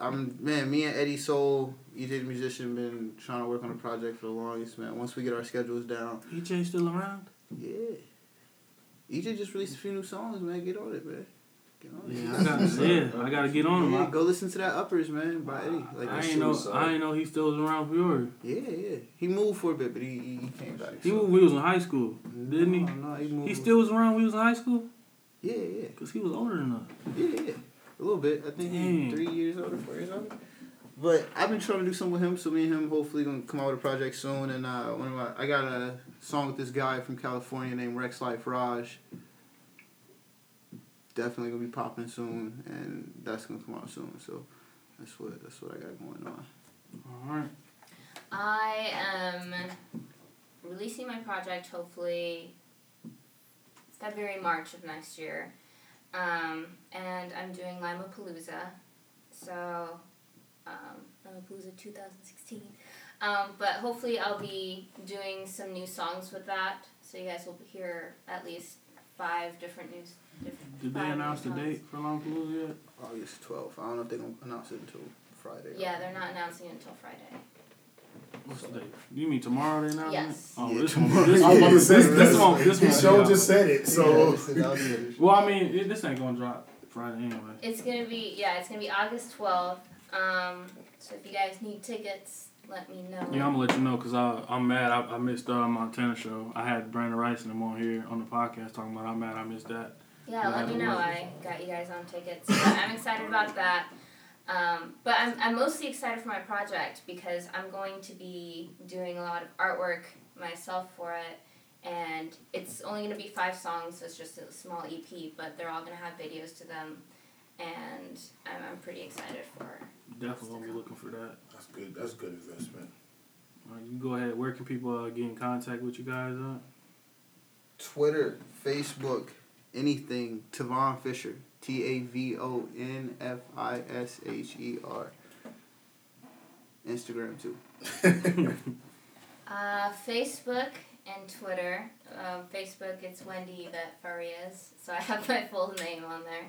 I'm man. Me and Eddie Soul, EJ the musician, been trying to work on a project for the longest man. Once we get our schedules down, EJ still around? yeah. EJ just released a few new songs, man. Get on it, man. Get on it. Yeah, I got yeah, I gotta get on him. Yeah, go listen to that uppers, man, by Eddie. Like I ain't know was- I ain't know he still was around Peoria. Yeah, yeah. He moved for a bit, but he he, he came back. He so. moved, we was in high school, didn't he? No, no, he moved. He still was around. when We was in high school Yeah, yeah, because he was older than us. yeah, yeah. A little bit. I think Dang. he's three years older, four years older. But I've been trying to do something with him, so me and him hopefully gonna come out with a project soon. And uh, one of my, I got a song with this guy from California named Rexx Life Raj. Definitely gonna be popping soon, and that's gonna come out soon. So that's what that's what I got going on. All right. I am releasing my project hopefully February, March of next year. Um, and I'm doing Lima Palooza. So, um, Limapalooza 2016. Um, but hopefully I'll be doing some new songs with that. So you guys will hear at least five different news. Different Did they announce the date for Lollapalooza yet? August 12th. I don't know if they're gonna announce it until Friday. Yeah, they're not announcing it until Friday. What's the date? You mean tomorrow they announcing Yes. it? Oh, Yeah, this tomorrow. one. This, I was about to say this, this this- one. This His one. show yeah. just said it, so Well, I mean, it, this ain't gonna drop Friday anyway. It's gonna be yeah, it's gonna be August twelfth. Um, so if you guys need tickets, let me know. Yeah, I'm gonna let you know because I I'm mad. I, I missed uh, Montana show. I had Brandon Rice and them on here on the podcast talking about I'm mad I missed that. Yeah, let me know. I got you guys on tickets. I'm excited about that. Um, but I'm, I'm mostly excited for my project because I'm going to be doing a lot of artwork myself for it. And it's only going to be five songs, so it's just a small EP, but they're all going to have videos to them. And I'm, I'm pretty excited for Definitely gonna be looking for that. that's good. That's good investment. All right, you go ahead. Where can people uh, get in contact with you guys at? Twitter, Facebook, anything. Tavon Fisher. T A V O N F I S H E R. Instagram too. Uh, Facebook and Twitter. Um, Facebook, it's Wendy Yvette Farias, so I have my full name on there.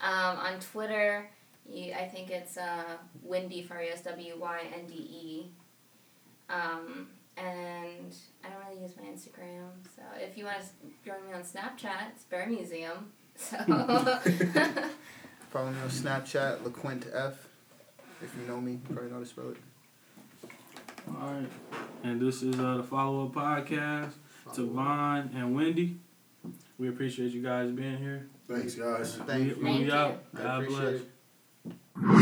Um, on Twitter, you, I think it's uh, Wendy Farias, W Y N D E. Um, and I don't really use my Instagram, so if you want to join me on Snapchat, it's Bear Museum. So Follow me on Snapchat, LaQuint F. If you know me, you probably know how to spell it. All right. And this is uh, the follow up podcast to Vaughn and Wendy. We appreciate you guys being here. Thanks, guys. Thank we, you. we Thank out. I God appreciate bless. it.